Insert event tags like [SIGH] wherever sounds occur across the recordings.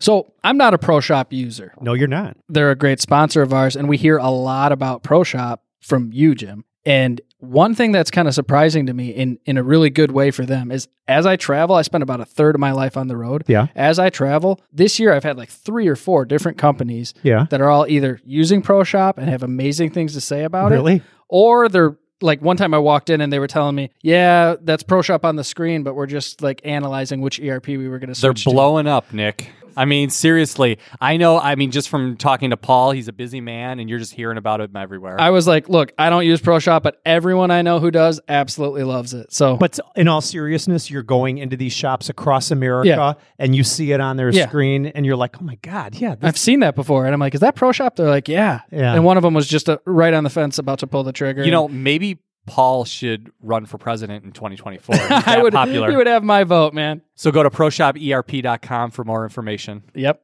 So I'm not a ProShop user. No, you're not. They're a great sponsor of ours, and we hear a lot about ProShop from you, Jim. And one thing that's kind of surprising to me in, in a really good way for them is as I travel, I spend about a third of my life on the road. Yeah. As I travel, this year I've had like three or four different companies Yeah. that are all either using ProShop and have amazing things to say about it, Really? or they're like one time I walked in and they were telling me, "Yeah, that's ProShop on the screen, but we're just like analyzing which ERP we were going to They're switch to." blowing up, Nick. I mean, seriously. I know. I mean, just from talking to Paul, he's a busy man, and you're just hearing about him everywhere. I was like, "Look, I don't use ProShop, but everyone I know who does absolutely loves it." So, But in all seriousness, you're going into these shops across America Yeah. and you see it on their Yeah. screen and you're like, oh my God, yeah. This, I've seen that before, and I'm like, "Is that ProShop?" They're like, "Yeah." Yeah. And one of them was just a, right on the fence, about to pull the trigger. you know, maybe Paul should run for president in 2024. [LAUGHS] I would. popular. You would have my vote, man. so go to proshoperp.com for more information. Yep.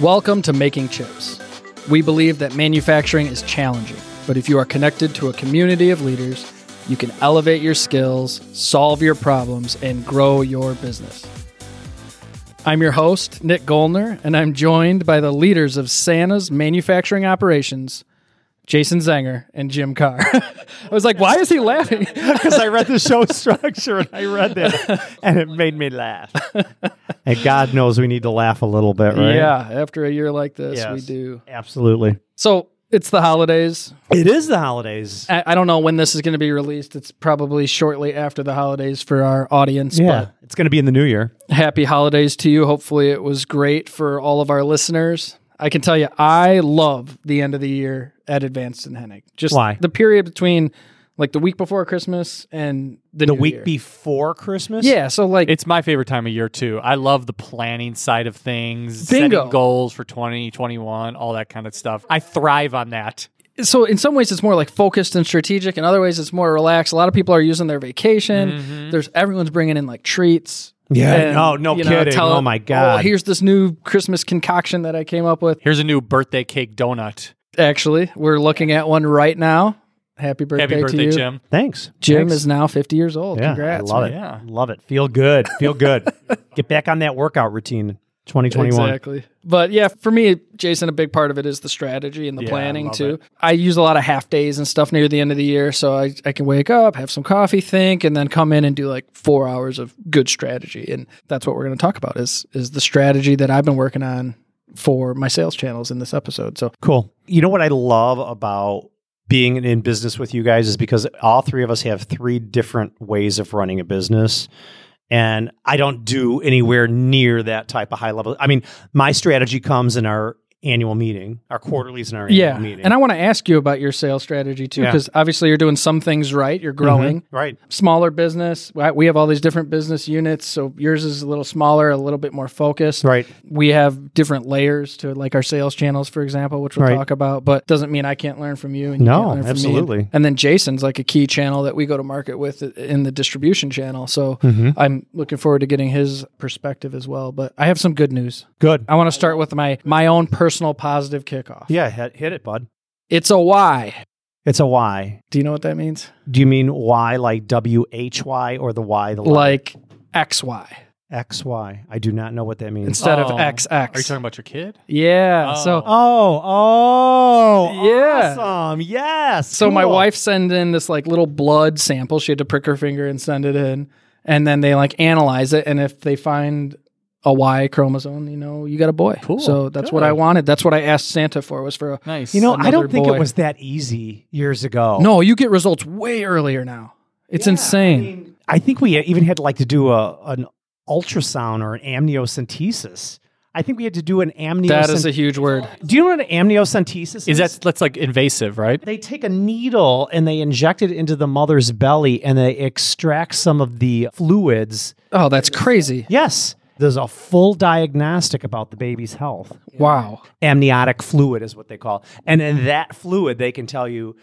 Welcome to Making Chips. We believe that manufacturing is challenging, but if you are connected to a community of leaders, you can elevate your skills, solve your problems, and grow your business. I'm your host, Nick Goldner, and I'm joined by the leaders of Santa's manufacturing operations, Jason Zenger and Jim Carr. [LAUGHS] I was like, why is he laughing? [LAUGHS] because I read the show structure and I read that and it made me laugh. [LAUGHS] and God knows we need to laugh a little bit, right? Yeah, after a year like this, we do. Absolutely. So it's the holidays. It is the holidays. I, I don't know when this is going to be released. It's probably shortly after the holidays for our audience. Yeah. It's going to be in the new year. But happy holidays to you. Hopefully, it was great for all of our listeners. I can tell you, I love the end of the year at Advanced and Hennig. Just Why? the period between like the week before Christmas and the, The new week year. before Christmas? Yeah, so like It's my favorite time of year too. I love the planning side of things, Bingo. setting goals for 2021, all that kind of stuff. I thrive on that. so in some ways it's more like focused and strategic in other ways it's more relaxed a lot of people are using their vacation Mm-hmm. there's everyone's bringing in like treats Yeah. and, no, no you know, kidding. tell- oh my God. oh here's this new christmas concoction that i came up with Here's a new birthday cake donut. actually we're looking at one right now happy birthday, Happy birthday, to you Jim. Thanks. jim Thanks. is now 50 years old Yeah, congrats I love man. it. Yeah. Love it. Feel good. Feel good. [LAUGHS] Get back on that workout routine. 2021. Exactly. But yeah, for me, Jason, a big part of it is the strategy and the Yeah, planning love too. it. I use a lot of half days and stuff near the end of the year. So I, I can wake up, have some coffee, think, and then come in and do like four hours of good strategy. And that's what we're going to talk about is is the strategy that I've been working on for my sales channels in this episode. So Cool. You know what I love about being in business with you guys is because all three of us have three different ways of running a business. And I don't do anywhere near that type of high level. I mean, my strategy comes in our annual meeting, our quarterlies and our yeah, annual meeting. and I want to ask you about your sales strategy too, Yeah. because obviously you're doing some things right. You're Mhm. growing. Right. Smaller business. We have all these different business units. So yours is a little smaller, a little bit more focused. Right. we have different layers to like our sales channels, for example, which we'll Right. talk about, but doesn't mean I can't learn from you. And you No, can't learn from me. absolutely. And, and then Jason's like a key channel that we go to market with in the distribution channel. So Mhm. I'm looking forward to getting his perspective as well. But I have some good news. Good. I want to start with my my own personal positive kickoff. Yeah, hit, hit it, bud. It's a Y. It's a Y. Do you know what that means? Do you mean Y like W H Y or the Y the letter Like XY X Y? I do not know what that means. instead of oh. X X. Are you talking about your kid? yeah. Oh. So Oh, oh, Yeah. awesome. Yes. So my wife sent in this like little blood sample. She had to prick her finger and send it in, and then they like analyze it. And if they find a Y chromosome, you know, you got a boy. Cool. So that's Good. what I wanted. That's what I asked Santa for was for a. Nice. You know, I don't think boy. it was that easy years ago. No, you get results way earlier now. It's insane. I think we even had like to do a an ultrasound or an amniocentesis. I think we had to do an amniocentesis. that is a huge word. do you know what an amniocentesis is? is that that's like invasive, right? they take a needle and they inject it into the mother's belly and they extract some of the fluids. Oh, that's crazy. Yes, there's a full diagnostic about the baby's health. Wow. amniotic fluid is what they call. it. And in that fluid, they can tell you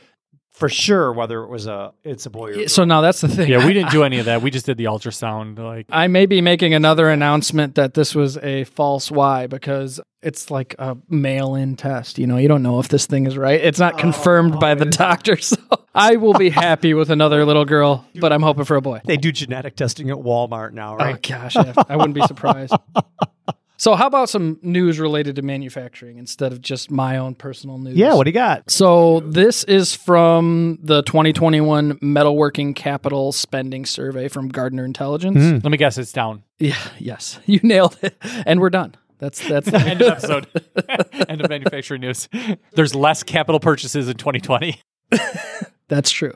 for sure whether it was a it's a boy or a girl. So now that's the thing. Yeah, we didn't do any of [LAUGHS] that. We just did the ultrasound. Like, I may be making another announcement that this was a false Y because it's like a mail in test. You know, you don't know if this thing is right. It's not confirmed by the oh, doctor. [LAUGHS] So I will be happy with another little girl, but I'm hoping for a boy. they do genetic testing at Walmart now, Oh, gosh. I, I wouldn't be surprised. [LAUGHS] So, how about some news related to manufacturing instead of just my own personal news? yeah, what do you got? So this is from the 2021 Metalworking Capital Spending Survey from Gardner Intelligence. Mm. let me guess, it's down. Yeah, yes, [LAUGHS] you nailed it, and we're done. That's that's [LAUGHS] the End of episode. [LAUGHS] End of manufacturing news. There's less capital purchases in 2020. That's true.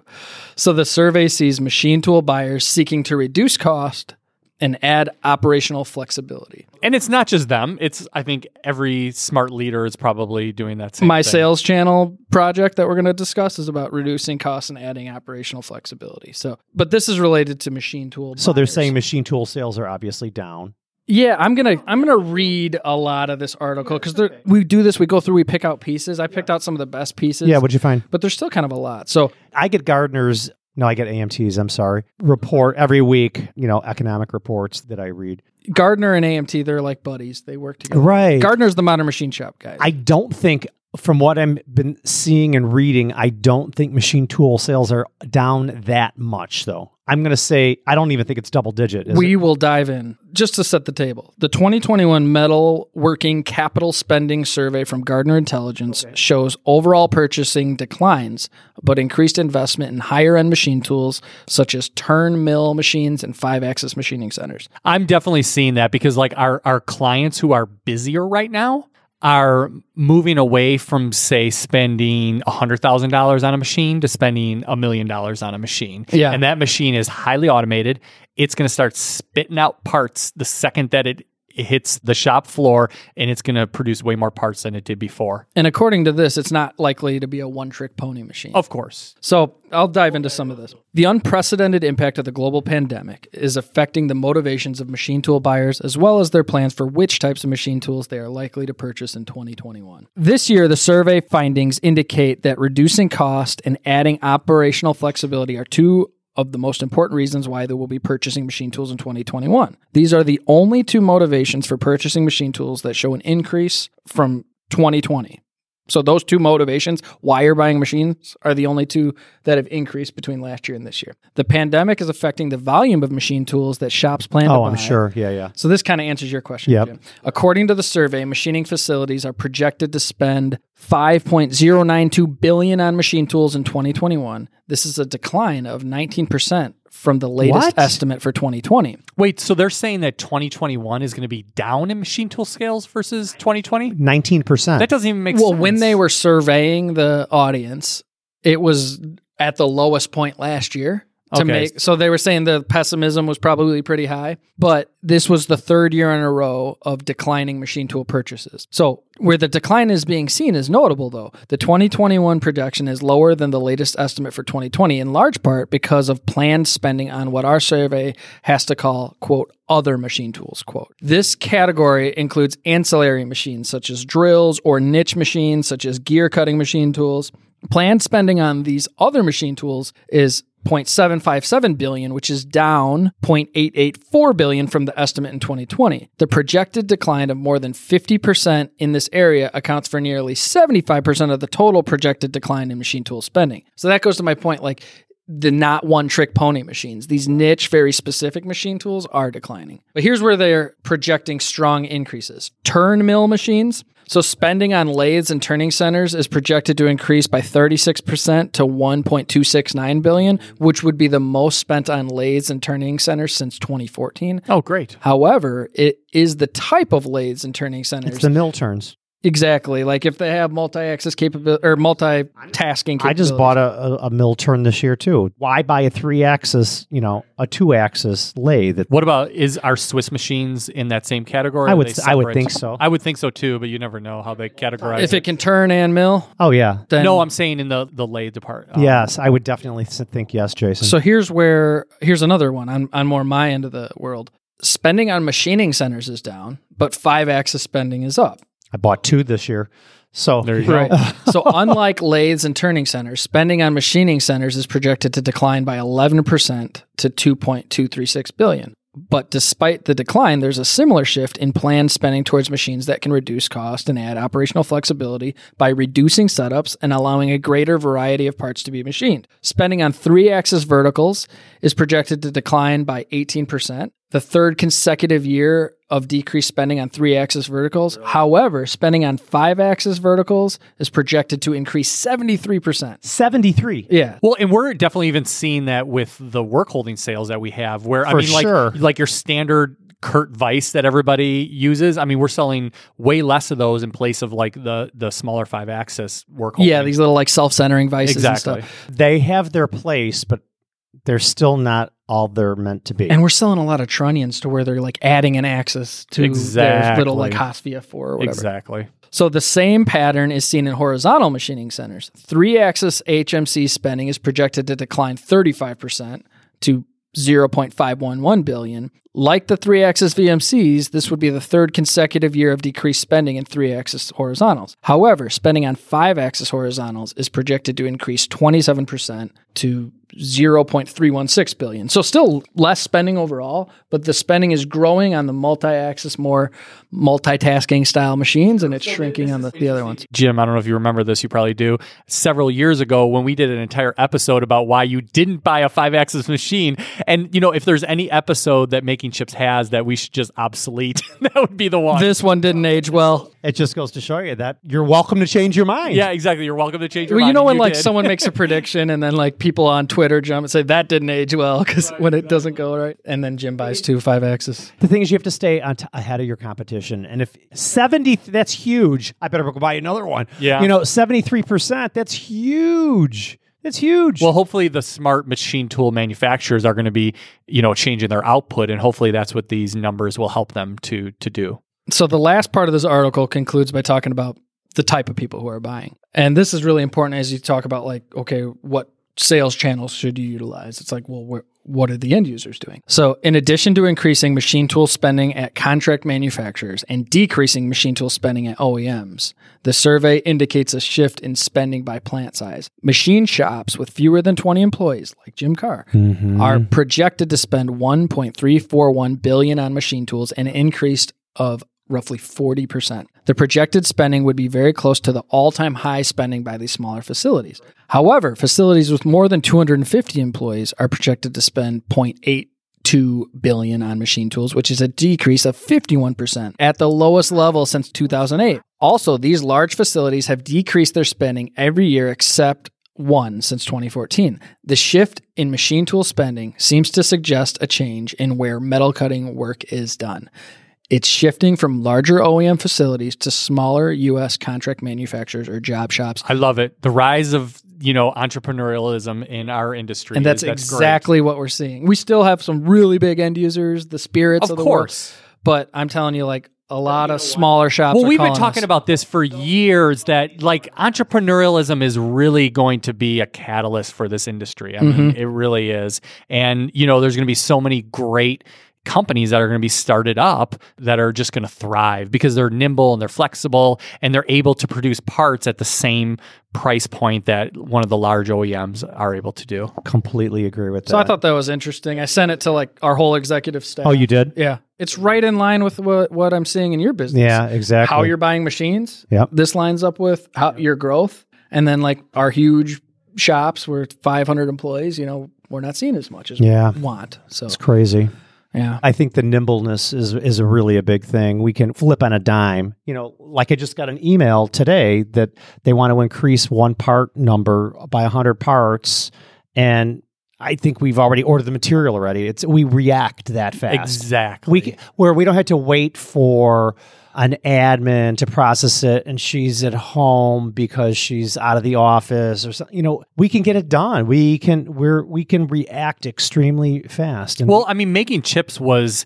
So the survey sees machine tool buyers seeking to reduce cost and add operational flexibility. And it's not just them. It's I think every smart leader is probably doing that same My thing. sales channel project that we're going to discuss is about reducing costs and adding operational flexibility. So, but this is related to machine tool. So they're saying machine tool sales are obviously down. Yeah, I'm gonna I'm gonna read a lot of this article because we do this. We go through, we pick out pieces. I picked out some of the best pieces. Yeah, what'd you find? but there's still kind of a lot. So I get Gardner's no, I get AMT's, I'm sorry. Report every week, you know, economic reports that I read. Gardner and AMT, they're like buddies. They work together. Right. Gardner's the modern machine shop guy. I don't think from what I've been seeing and reading, I don't think machine tool sales are down that much though. I'm going to say I don't even think it's double digit. Is we it? will dive in just to set the table. The 2021 Metal Working Capital Spending Survey from Gardner Intelligence shows overall purchasing declines, but increased investment in higher end machine tools such as turn mill machines and five axis machining centers. I'm definitely seeing that because like our our clients who are busier right now are moving away from say spending $100,000 on a machine to spending a million dollars on a machine. Yeah. And that machine is highly automated. It's going to start spitting out parts the second that it hits the shop floor and it's going to produce way more parts than it did before. And according to this, it's not likely to be a one trick pony machine. Of course. So I'll dive into some of this. The unprecedented impact of the global pandemic is affecting the motivations of machine tool buyers as well as their plans for which types of machine tools they are likely to purchase in 2021. This year, the survey findings indicate that reducing cost and adding operational flexibility are two of the most important reasons why they will be purchasing machine tools in 2021. These are the only two motivations for purchasing machine tools that show an increase from 2020. So those two motivations, why you're buying machines, are the only two that have increased between last year and this year. The pandemic is affecting the volume of machine tools that shops plan to Oh, buy. I'm sure. Yeah, yeah. So this kind of answers your question. Yep. Jim. According to the survey, machining facilities are projected to spend 5.092 billion on machine tools in 2021. This is a decline of 19% from the latest What? estimate for 2020. Wait, so they're saying that 2021 is going to be down in machine tool scales versus 2020? 19%. That doesn't even make well, sense. Well, when they were surveying the audience, it was at the lowest point last year to Okay. make. So they were saying the pessimism was probably pretty high, but this was the third year in a row of declining machine tool purchases. So where the decline is being seen is notable, though. The 2021 projection is lower than the latest estimate for 2020, in large part because of planned spending on what our survey has to call, quote, other machine tools, quote. This category includes ancillary machines such as drills or niche machines such as gear cutting machine tools. Planned spending on these other machine tools is 0.757 billion, which is down 0.884 billion from the estimate in 2020. The projected decline of more than 50% in this area accounts for nearly 75% of the total projected decline in machine tool spending. So that goes to my point like the not one trick pony machines. These niche, very specific machine tools are declining. But here's where they're projecting strong increases. Turn mill machines. So spending on lathes and turning centers is projected to increase by 36% to 1.269 billion, which would be the most spent on lathes and turning centers since 2014. Oh, great. However, it is the type of lathes and turning centers. it's the mill turns. Exactly. Like if they have multi-axis capability or multitasking capabilities. I just bought a, a, a mill turn this year too. Why buy a three axis, you know, a two axis lathe? That What about is our Swiss machines in that same category? I would I would think so. I would think so too, but you never know how they categorize. if it can turn and mill, oh yeah, then no, I'm saying in the the lathe department. Uh, yes, I would definitely think yes, Jason. So here's where here's another one on, on more my end of the world. Spending on machining centers is down, but five axis spending is up. I bought two this year, So There you [LAUGHS] go. Right. so, [LAUGHS] unlike lathes and turning centers, spending on machining centers is projected to decline by 11% to 2.236 billion. But despite the decline, there's a similar shift in planned spending towards machines that can reduce cost and add operational flexibility by reducing setups and allowing a greater variety of parts to be machined. Spending on three axis verticals is projected to decline by 18%, the third consecutive year of decreased spending on three axis verticals. However, spending on five axis verticals is projected to increase 73%. 73. Yeah. Well, and we're definitely even seeing that with the work holding sales that we have, where I mean, like sure. like your standard Kurt vise that everybody uses. I mean, we're selling way less of those in place of like the the smaller five axis work. Yeah, these little like self-centering vices exactly. and stuff. They have their place, but they're still not all they're meant to be. And we're selling a lot of trunnions to where they're like adding an axis to their little like Exactly. Haas VF4 or whatever. Exactly. So the same pattern is seen in horizontal machining centers. Three axis HMC spending is projected to decline 35% to 0.511 billion. Like the three axis VMCs, this would be the third consecutive year of decreased spending in three axis horizontals. However, spending on five axis horizontals is projected to increase 27% to 0.316 billion. So still less spending overall, but the spending is growing on the multi-axis more multitasking style machines and it's shrinking on the, the other ones. Jim, I don't know if you remember this, you probably do. Several years ago, when we did an entire episode about why you didn't buy a five axis machine, and you know, if there's any episode that Making Chips has that we should just obsolete, [LAUGHS] that would be the one. This one didn't age well. it just goes to show you that you're welcome to change your mind. yeah, exactly. You're welcome to change your Well, you know and when like did. someone makes a [LAUGHS] prediction and then like people on Twitter jump and say that didn't age well because when it doesn't go right, and then Jim buys two five axis. The thing is, you have to stay on t- ahead of your competition. And if 70, that's huge. I better go buy another one. Yeah. You know, 73%, that's huge. That's huge. Well, hopefully the smart machine tool manufacturers are going to be, you know, changing their output, and hopefully that's what these numbers will help them to to do. So the last part of this article concludes by talking about the type of people who are buying. And this is really important as you talk about like, okay, what sales channels should you utilize? It's like, well, wh- what are the end users doing? So, in addition to increasing machine tool spending at contract manufacturers and decreasing machine tool spending at OEMs, the survey indicates a shift in spending by plant size. Machine shops with fewer than 20 employees, like Jim Carr, mm-hmm. are projected to spend 1.341 billion on machine tools, an increase of roughly 40%. The projected spending would be very close to the all-time high spending by these smaller facilities. However, facilities with more than 250 employees are projected to spend 0.82 billion on machine tools, which is a decrease of 51% at the lowest level since 2008. Also, these large facilities have decreased their spending every year except one since 2014. The shift in machine tool spending seems to suggest a change in where metal cutting work is done. It's shifting from larger OEM facilities to smaller US contract manufacturers or job shops. I love it. The rise of you know entrepreneurialism in our industry, And that's, is- great. exactly what we're seeing. We still have some really big end users, the spirits of, of the world, course. but I'm telling you, like a lot of smaller shops. Well, are we've been talking us. about this for years that like entrepreneurialism is really going to be a catalyst for this industry. I mean, Mm-hmm. it really is. And, you know, there's going to be so many great companies that are going to be started up that are just going to thrive because they're nimble and they're flexible and they're able to produce parts at the same price point that one of the large OEMs are able to do. completely agree with that. So I thought that was interesting. I sent it to like our whole executive staff. oh, you did? Yeah, it's right in line with what, what I'm seeing in your business. Yeah, exactly. How you're buying machines. Yep. This lines up with how your growth, and then like our huge shops, we're 500 employees. You know, we're not seeing as much as Yeah. we want. So It's crazy. Yeah, I think the nimbleness is is a really a big thing. We can flip on a dime. You know, like I just got an email today that they want to increase one part number by 100 parts and I think we've already ordered the material already. It's we react that fast. Exactly. We where we don't have to wait for an admin to process it and she's at home because she's out of the office or something. You know, we can get it done. We can we're we can react extremely fast. And Well, I mean, making chips was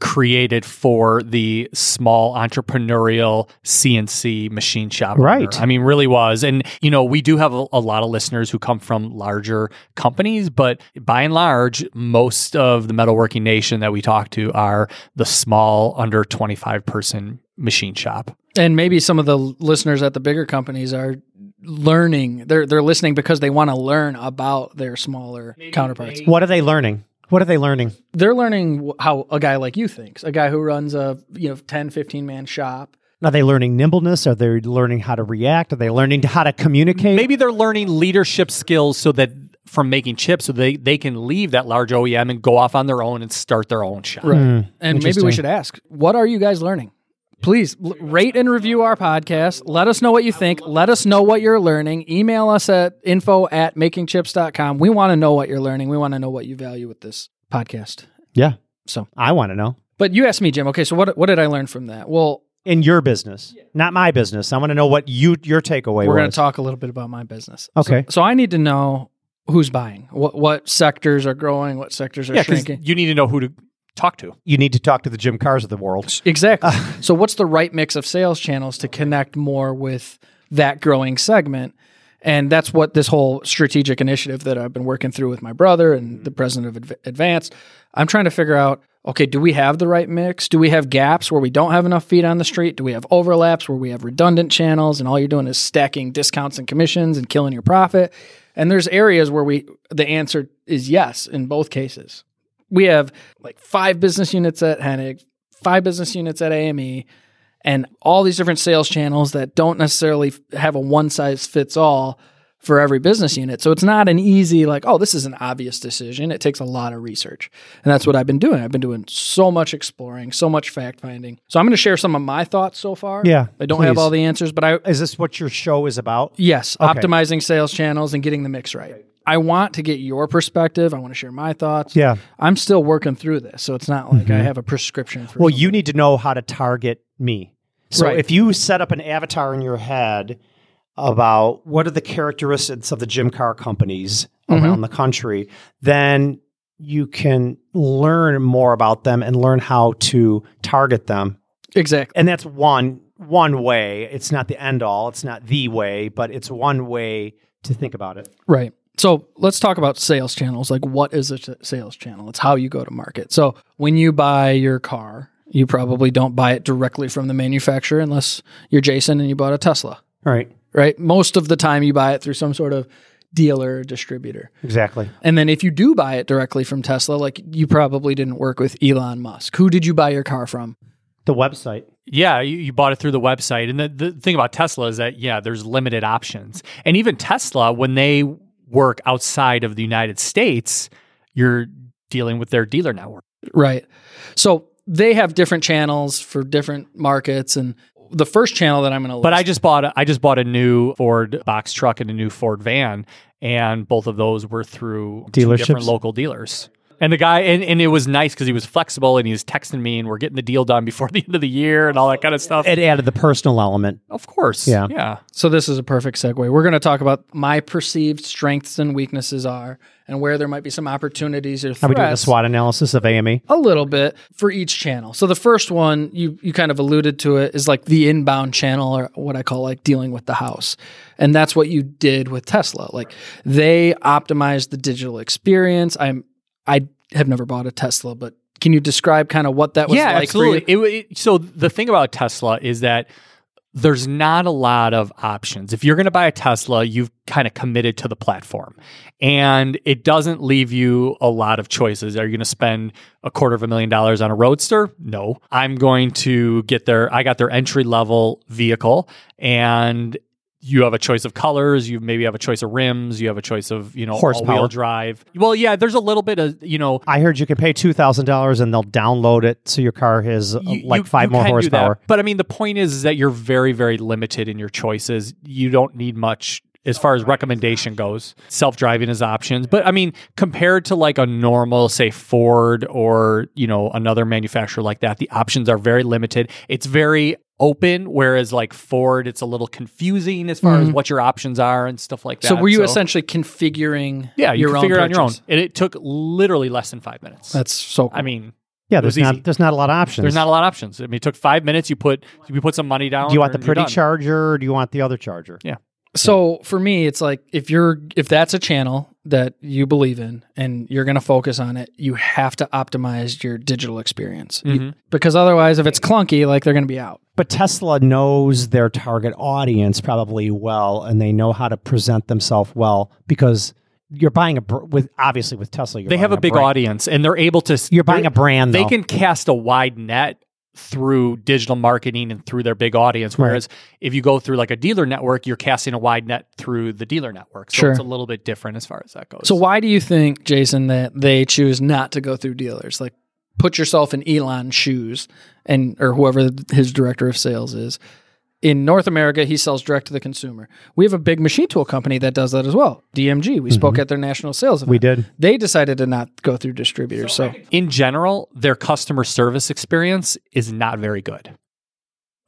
created for the small entrepreneurial CNC machine shop. owner. Right. I mean, really was. And, you know, we do have a, a lot of listeners who come from larger companies, but by and large, most of the metalworking nation that we talk to are the small, under 25 person machine shop. And maybe some of the listeners at the bigger companies are learning. They're they're listening because they want to learn about their smaller counterparts. What are they learning? What are they learning? They're learning how a guy like you thinks. A guy who runs a, you know, 10, 15 man shop. Are they learning nimbleness? Are they learning how to react? Are they learning how to communicate? Maybe they're learning leadership skills so that from making chips so they, they can leave that large OEM and go off on their own and start their own shop. Right. Hmm, and maybe we should ask, what are you guys learning? Please l- rate and review our podcast. Let us know what you think. Let us know what you're learning. Email us at info at makingchips.com. We want to know what you're learning. We want to know what you value with this podcast. Yeah. So, I want to know. but you asked me, Jim. Okay, so what what did I learn from that? Well, In your business, not my business. I want to know what you your takeaway we're going to talk a little bit about my business. Okay. So, so I need to know who's buying, what what sectors are growing, what sectors are Yeah, because shrinking. you need to know who to talk to. you need to talk to the Jim Carrs of the world. Exactly. [LAUGHS] so, what's the right mix of sales channels to connect more with that growing segment? And that's what this whole strategic initiative that I've been working through with my brother and mm-hmm. the president of Adv- Advanced. I'm trying to figure out okay, do we have the right mix? Do we have gaps where we don't have enough feet on the street? Do we have overlaps where we have redundant channels and all you're doing is stacking discounts and commissions and killing your profit? And there's areas where we the answer is yes in both cases. We have like five business units at Hennig, five business units at AME, and all these different sales channels that don't necessarily have a one size fits all for every business unit. So it's not an easy like, oh, this is an obvious decision. It takes a lot of research. And that's what I've been doing. I've been doing so much exploring, so much fact finding. So I'm going to share some of my thoughts so far. Yeah, I don't have all the answers, but I Is this what your show is about? Yes, Okay. optimizing sales channels and getting the mix right. I want to get your perspective. I want to share my thoughts. Yeah. I'm still working through this, so it's not like I have a prescription for. Well, something. you need to know how to target me. So Right. if you set up an avatar in your head about what are the characteristics of the Jim Carr companies Mm-hmm. around the country, then you can learn more about them and learn how to target them. exactly. And that's one one way. It's not the end all. It's not the way, but it's one way to think about it. Right. So let's talk about sales channels. Like, what is a sales channel? It's how you go to market. So when you buy your car, you probably don't buy it directly from the manufacturer unless you're Jason and you bought a Tesla, All right. right? Most of the time, you buy it through some sort of dealer or distributor. Exactly. And then if you do buy it directly from Tesla, like you probably didn't work with Elon Musk. Who did you buy your car from? The website. Yeah, you, you bought it through the website. And the, the thing about Tesla is that, yeah, there's limited options. And even Tesla, when they work outside of the United States, you're dealing with their dealer network. Right. So they have different channels for different markets. And the first channel that I'm going to look But I just bought a, I just bought a new Ford box truck and a new Ford van, and both of those were through two different Dealerships? local dealers. And the guy, and, and it was nice because he was flexible and he was texting me, and we're getting the deal done before the [LAUGHS] end of the year and all that kind of stuff. It added the personal element. of course, Yeah. yeah. So this is a perfect segue. We're going to talk about my perceived strengths and weaknesses are, and where there might be some opportunities or threats. Are we doing a. SWOT analysis of AME? A little bit for each channel. So the first one, you you kind of alluded to it, is like the inbound channel, or what I call like dealing with the house, and that's what you did with Tesla. Like they optimized the digital experience. I'm I have never bought a Tesla, but can you describe kind of what that was yeah, like absolutely. for you? It, it- so the thing about Tesla is that there's not a lot of options. If you're going to buy a Tesla, you've kind of committed to the platform, and it doesn't leave you a lot of choices. Are you going to spend a quarter of a million dollars on a Roadster? No, I'm going to get their. I got their entry level vehicle, and you have a choice of colors. You maybe have a choice of rims. You have a choice of you know Horsepower. all wheel drive. Well, yeah, there's a little bit of you know I heard you can pay two thousand dollars and they'll download it so your car has uh, you- like five you more can do that. horsepower. But I mean, the point is, is that you're very, very limited in your choices. You don't need much as far as recommendation goes. Self driving is options, but I mean, compared to like a normal, say Ford or you know another manufacturer like that, the options are very limited. It's very open, whereas like Ford, it's a little confusing as far as what your options are and stuff like that. Mm-hmm. So were you essentially configuring yeah, you your can own it on your own, and it took literally less than five minutes. That's so cool. I mean. Yeah, there's not there's not a lot of options. There's not a lot of options. I mean, it took five minutes. You put you put some money down. do you want the pretty charger or do you want the other charger? Yeah. So for me, it's like if you're if that's a channel that you believe in and you're going to focus on it, you have to optimize your digital experience. You- Mhm. because otherwise, if it's clunky, like they're going to be out. But Tesla knows their target audience probably well, and they know how to present themselves well because you're buying a br- with obviously with Tesla. You're They have buying a big brand. audience and they're able to. You're buying a brand. They though. can cast a wide net through digital marketing and through their big audience. Right. Whereas if you go through like a dealer network, you're casting a wide net through the dealer network. So Sure. it's a little bit different as far as that goes. So why do you think, Jason, that they choose not to go through dealers? Like, put yourself in Elon's shoes, and or whoever his director of sales is. In North America, he sells direct to the consumer. We have a big machine tool company that does that as well. DMG. We mm-hmm. spoke at their national sales event. we did. They decided to not go through distributors. So, in general, their customer service experience is not very good.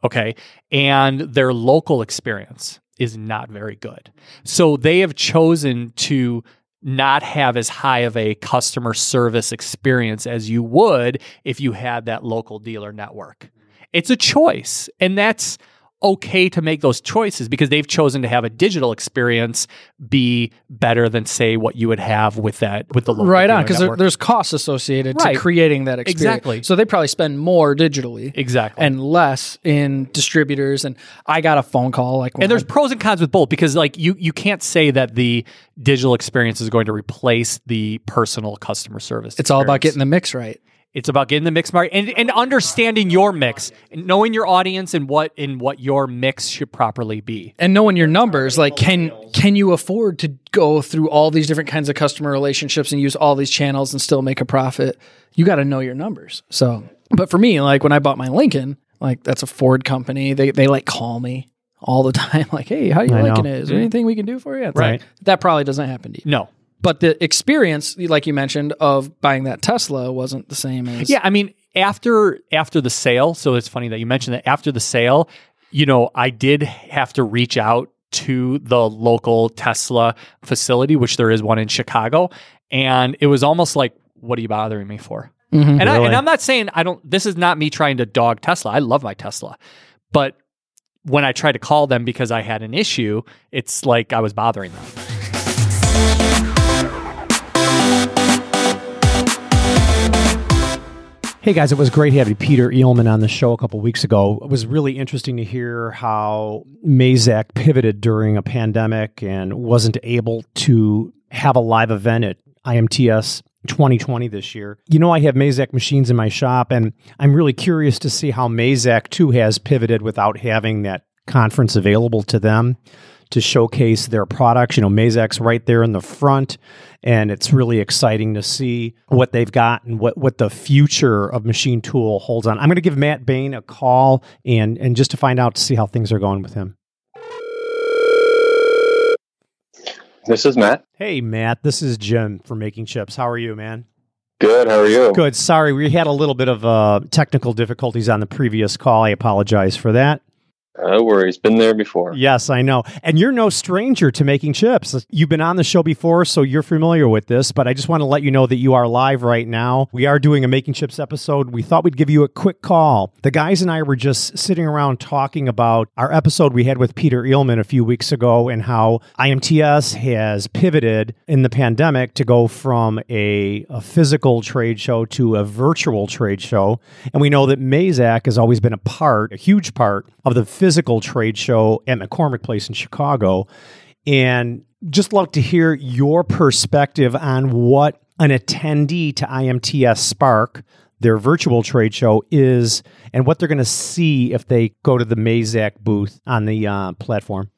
Okay. And their local experience is not very good. So they have chosen to not have as high of a customer service experience as you would if you had that local dealer network. It's a choice. And that's okay to make those choices because they've chosen to have a digital experience be better than say what you would have with that with the local right on, because there, there's costs associated Right. to creating that experience. Exactly. So they probably spend more digitally exactly. and less in distributors. And I got a phone call like, and there's I- pros and cons with both because like you you can't say that the digital experience is going to replace the personal customer service. it's all about getting the mix right. It's about getting the mix market and, and understanding your mix and knowing your audience and what in what your mix should properly be. and knowing your numbers like can can you afford to go through all these different kinds of customer relationships and use all these channels and still make a profit you got to know your numbers so but for me like when i bought my lincoln like that's a ford company they, they like call me all the [LAUGHS] time like hey how you I liking know. it is there mm-hmm. anything we can do for you It's Right. like, that probably doesn't happen to you No. But the experience like you mentioned of buying that tesla wasn't the same as Yeah, I mean after after the sale, so it's funny that you mentioned that after the sale, you know, I did have to reach out to the local Tesla facility, which there is one in Chicago, and it was almost like what are you bothering me for? Mhm. And I, and I'm not saying I don't this is not me trying to dog Tesla. I love my Tesla. But when I tried to call them because I had an issue, it's like I was bothering them. Hey guys, it was great having Peter Eelman on the show a couple weeks ago. It was really interesting to hear how Mazak pivoted during a pandemic and wasn't able to have a live event at IMTS 2020 this year. You know, I have Mazak machines in my shop, and I'm really curious to see how Mazak too has pivoted without having that conference available to them to showcase their products. You know, Mazak's right there in the front, and it's really exciting to see what they've got and what, what the future of Machine Tool holds on. I'm going to give Matt Bain a call and and just to find out to see how things are going with him. This is Matt. Hey, Matt, this is Jim from Making Chips. How are you, man? Good. How are you? Good. Sorry, we had a little bit of uh, technical difficulties on the previous call. I apologize for that. No worries. Been there before. Yes, I know. And you're no stranger to making chips. You've been on the show before, so you're familiar with this, but I just want to let you know that you are live right now. We are doing a Making Chips episode. We thought we'd give you a quick call. The guys and I were just sitting around talking about our episode we had with Peter Eelman a few weeks ago and how IMTS has pivoted in the pandemic to go from a, a physical trade show to a virtual trade show. And we know that Mazak has always been a part, a huge part of the physical trade show at McCormick Place in Chicago. And just love to hear your perspective on what an attendee to IMTS Spark, their virtual trade show, is and what they're going to see if they go to the Mazak booth on the uh, platform.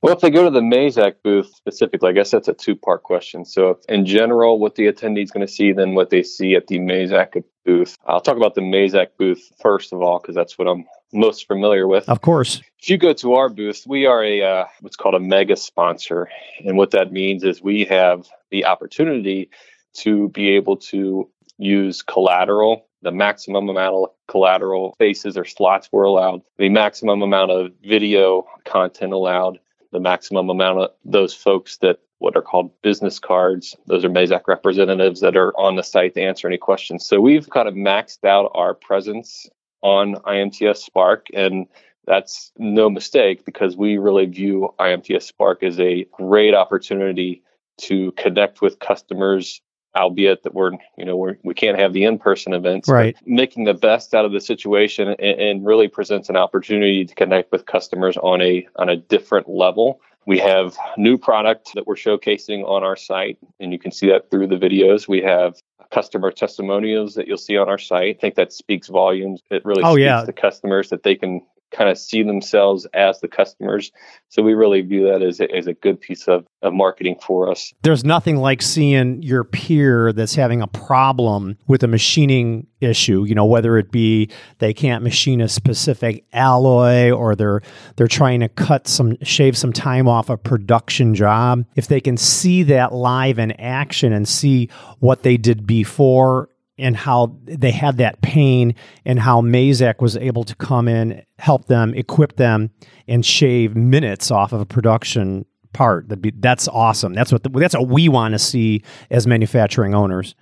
Well, if they go to the Mazak booth specifically, I guess that's a two part question. So, in general, what the attendee is going to see, then what they see at the Mazak booth. I'll talk about the Mazak booth first of all, because that's what I'm most familiar with. Of course. If you go to our booth, we are a uh, what's called a mega sponsor, and what that means is we have the opportunity to be able to use collateral. The maximum amount of collateral spaces or slots were allowed. The maximum amount of video content allowed. The maximum amount of those folks that what are called business cards. Those are Mazak representatives that are on the site to answer any questions. So we've kind of maxed out our presence on IMTS Spark, and that's no mistake because we really view IMTS Spark as a great opportunity to connect with customers albeit that we're you know we're, we can't have the in-person events Right. making the best out of the situation and, and really presents an opportunity to connect with customers on a on a different level we have new product that we're showcasing on our site and you can see that through the videos. We have customer testimonials that you'll see on our site. I think that speaks volumes. It really Oh, speaks yeah. to customers that they can kind of see themselves as the customers so we really view that as a, as a good piece of, of marketing for us There's nothing like seeing your peer that's having a problem with a machining issue, you know, whether it be they can't machine a specific alloy or they're they're trying to cut some shave some time off a production job. If they can see that live in action and see what they did before and how they had that pain and how Mazak was able to come in, help them, equip them, and shave minutes off of a production part. Be, that's awesome. That's what the, that's what we want to see as manufacturing owners.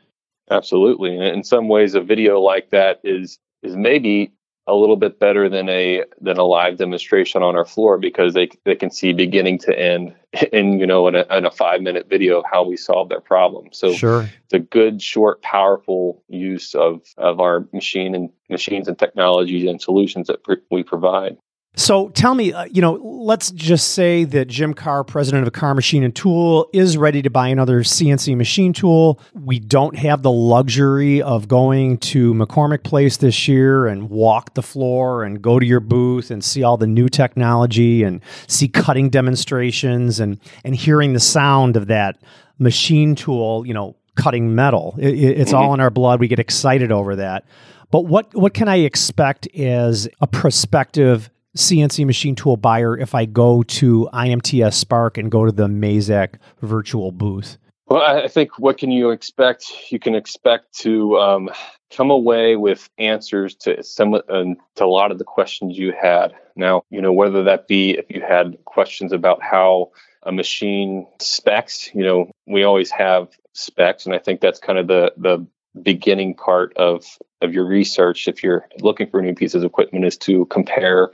Absolutely. And in some ways a video like that is is maybe a little bit better than a than a live demonstration on our floor because they they can see beginning to end [LAUGHS] in you know in a, in a five minute video how we solve their problem. So Sure. it's a good, short, powerful use of of our machine and machines and technologies and solutions that pr- we provide. So tell me, uh, you know, let's just say that Jim Carr, president of a Carr Machine and Tool, is ready to buy another CNC machine tool. We don't have the luxury of going to McCormick Place this year and walk the floor and go to your booth and see all the new technology and see cutting demonstrations and and hearing the sound of that machine tool, you know, cutting metal. It, it- it's all in our blood. We get excited over that. But what what can I expect as a prospective CNC machine tool buyer if I go to IMTS Spark and go to the Mazak virtual booth? Well, I think what can you expect? You can expect to um, come away with answers to some um, to a lot of the questions you had. Now, you know whether that be if you had questions about how a machine specs. You know, we always have specs, and I think that's kind of the the beginning part of of your research. If you're looking for new pieces of equipment, is to compare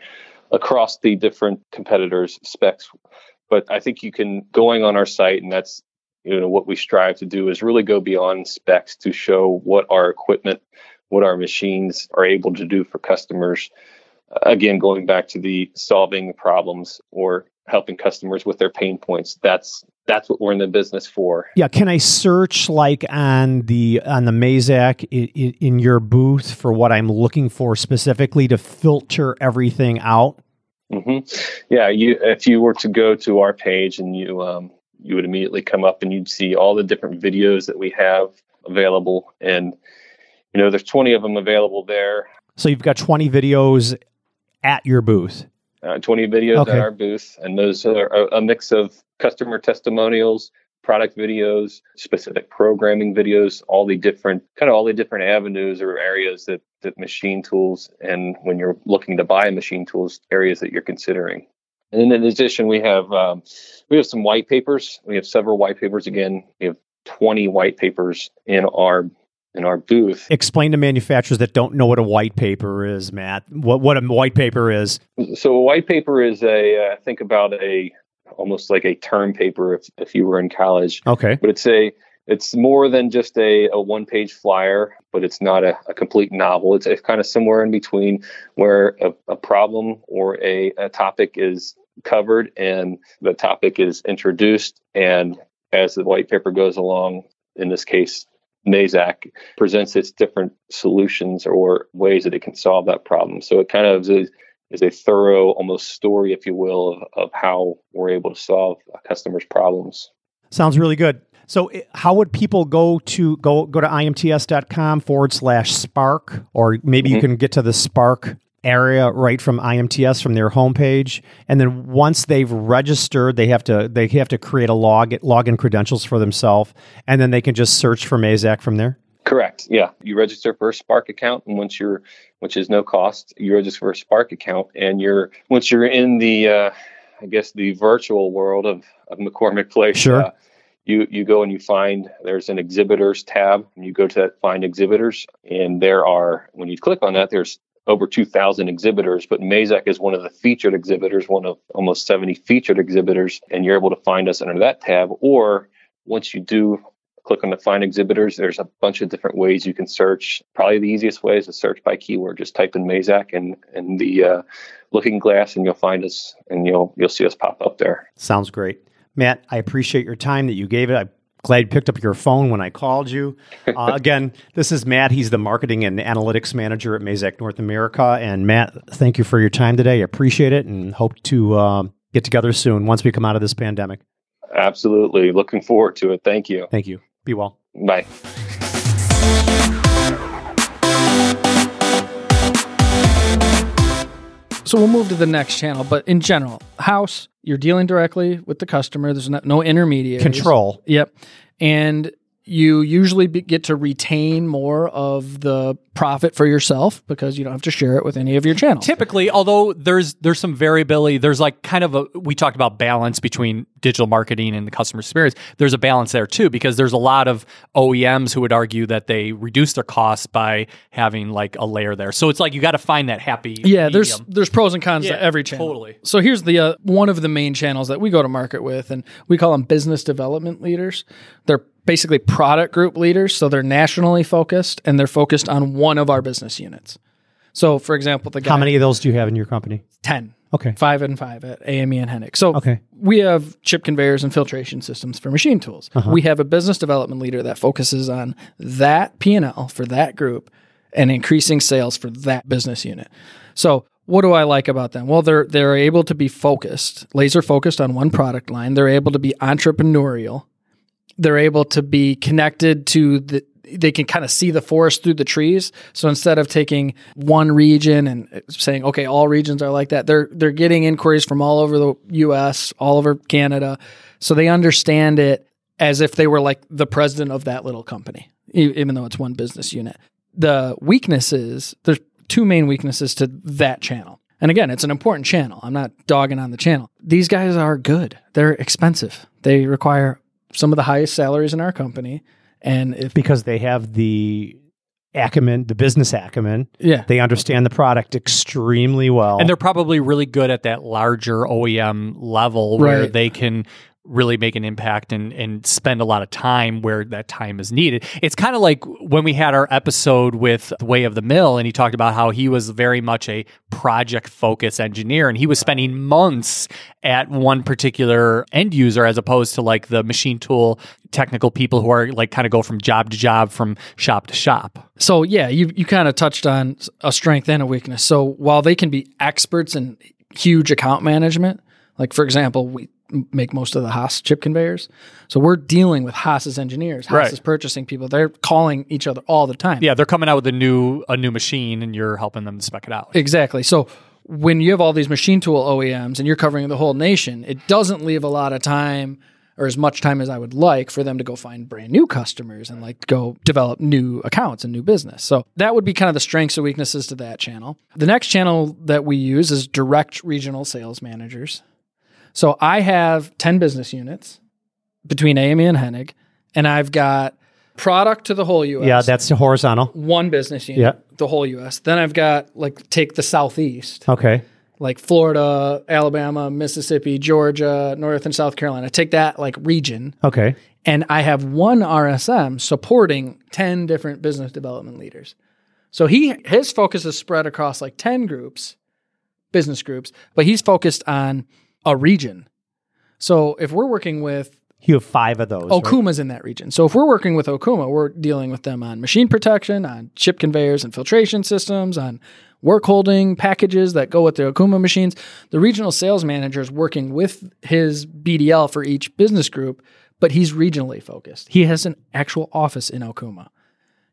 across the different competitors' specs. But I think you can going on our site, and that's you know what we strive to do is really go beyond specs to show what our equipment what our machines are able to do for customers again going back to the solving problems or helping customers with their pain points that's that's what we're in the business for Yeah, can I search like on the on the Mazak in, in, in your booth for what I'm looking for specifically to filter everything out? Mm-hmm. yeah you if you were to go to our page and you um you would immediately come up and you'd see all the different videos that we have available and you know there's 20 of them available there So you've got 20 videos at your booth. Uh, 20 videos Okay. at our booth, and those are a, a mix of customer testimonials, product videos, specific programming videos, all the different kind of all the different avenues or areas that that machine tools, and when you're looking to buy machine tools, areas that you're considering. And then in addition, we have um, we have some white papers. We have several white papers. Again, we have 20 white papers in our in our booth. Explain to manufacturers that don't know what a white paper is, Matt. What what a white paper is. So a white paper is a uh, think about a almost like a term paper if, if you were in college Okay. but it's a it's more than just a, a one page flyer but it's not a, a complete novel it's, it's kind of somewhere in between where a, a problem or a, a topic is covered and the topic is introduced and as the white paper goes along in this case Mazak presents its different solutions or ways that it can solve that problem. So it kind of is a, is a thorough, almost story, if you will, of, of how we're able to solve a customer's problems. Sounds really good. So, how would people go to go go to imts.com forward slash spark, or maybe you Mhm. can get to the spark area right from IMTS from their homepage, and then once they've registered, they have to they have to create a log login credentials for themselves, and then they can just search for Mazak from there. Correct. Yeah, you register for a Spark account, and once you're, which is no cost, you register for a Spark account, and you're once you're in the, uh, I guess the virtual world of, of McCormick Place. Sure. Uh, you you go and you find there's an exhibitors tab, and you go to that find exhibitors, and there are when you click on that, there's over 2,000 exhibitors, but Mazak is one of the featured exhibitors, one of almost 70 featured exhibitors, and you're able to find us under that tab, or once you do click on the find exhibitors, there's a bunch of different ways you can search. Probably the easiest way is to search by keyword. Just type in Mazak and and the uh, looking glass, and you'll find us, and you'll you'll see us pop up there. Sounds great. Matt, I appreciate your time that you gave it. I'm glad you picked up your phone when I called you. Uh, [LAUGHS] again, this is Matt. He's the marketing and analytics manager at Mazak North America. And Matt, thank you for your time today. I appreciate it and hope to uh, get together soon once we come out of this pandemic. Absolutely. Looking forward to it. Thank you. Thank you. Be well. Bye. So we'll move to the next channel, but in general, house, you're dealing directly with the customer. There's no, no intermediaries. Control. Yep. And you usually be, get to retain more of the profit for yourself because you don't have to share it with any of your channels. Typically, although there's there's some variability, there's like kind of a we talked about balance between digital marketing and the customer experience. There's a balance there too because there's a lot of OEMs who would argue that they reduce their costs by having like a layer there. So it's like you got to find that happy. Yeah, there's there's pros and cons Yeah, to every channel. totally. So here's the uh, one of the main channels that we go to market with, and we call them business development leaders. They're basically product group leaders, so they're nationally focused and they're focused on one of our business units. So, for example, the guy How many of those do you have in your company? ten. Okay. Five and five at AME and Hennig. So Okay. we have chip conveyors and filtration systems for machine tools. Uh-huh. We have a business development leader that focuses on that P&L for that group and increasing sales for that business unit. So what do I like about them? Well, they're they're able to be focused, laser focused on one product line. They're able to be entrepreneurial. They're able to be connected to the they can kind of see the forest through the trees. So instead of taking one region and uh, saying, okay, all regions are like that, they're they're getting inquiries from all over the US, all over Canada. So they understand it as if they were like the president of that little company, even though it's one business unit. The weaknesses, there's two main weaknesses to that channel. And again, it's an important channel. I'm not dogging on the channel. These guys are good. They're expensive. They require some of the highest salaries in our company. And if Because they have the acumen, the business acumen. yeah, They understand the product extremely well. and they're probably really good at that larger OEM level where they can really make an impact and and spend a lot of time where that time is needed. It's kind of like when we had our episode with Way of the Mill and he talked about how he was very much a project focused engineer and he was spending months at one particular end user as opposed to like the machine tool technical people who are like kind of go from job to job from shop to shop. So yeah, you you kind of touched on a strength and a weakness. So while they can be experts in huge account management, like for example, we make most of the Haas chip conveyors. So we're dealing with Haas's engineers, Haas's Right. purchasing people. They're calling each other all the time. Yeah, they're coming out with a new a new machine and you're helping them spec it out. Exactly. So when you have all these machine tool OEMs and you're covering the whole nation, it doesn't leave a lot of time or as much time as I would like for them to go find brand new customers and like go develop new accounts and new business. So that would be kind of the strengths and weaknesses to that channel. The next channel that we use is direct regional sales managers. So I have 10 business units between AME and Hennig, and I've got product to the whole US yeah, that's horizontal. one business unit, Yeah. the whole U.S. Then I've got like take the Southeast, Okay. like Florida, Alabama, Mississippi, Georgia, North and South Carolina. Take that like region, Okay. and I have one RSM supporting ten different business development leaders. So he his focus is spread across like ten groups, business groups, but he's focused on a region. So if we're working with You have five of those. right? Okuma's in that region. So if we're working with Okuma, we're dealing with them on machine protection, on chip conveyors and filtration systems, on work holding packages that go with the Okuma machines. The regional sales manager is working with his BDL for each business group, but he's regionally focused. He has an actual office in Okuma.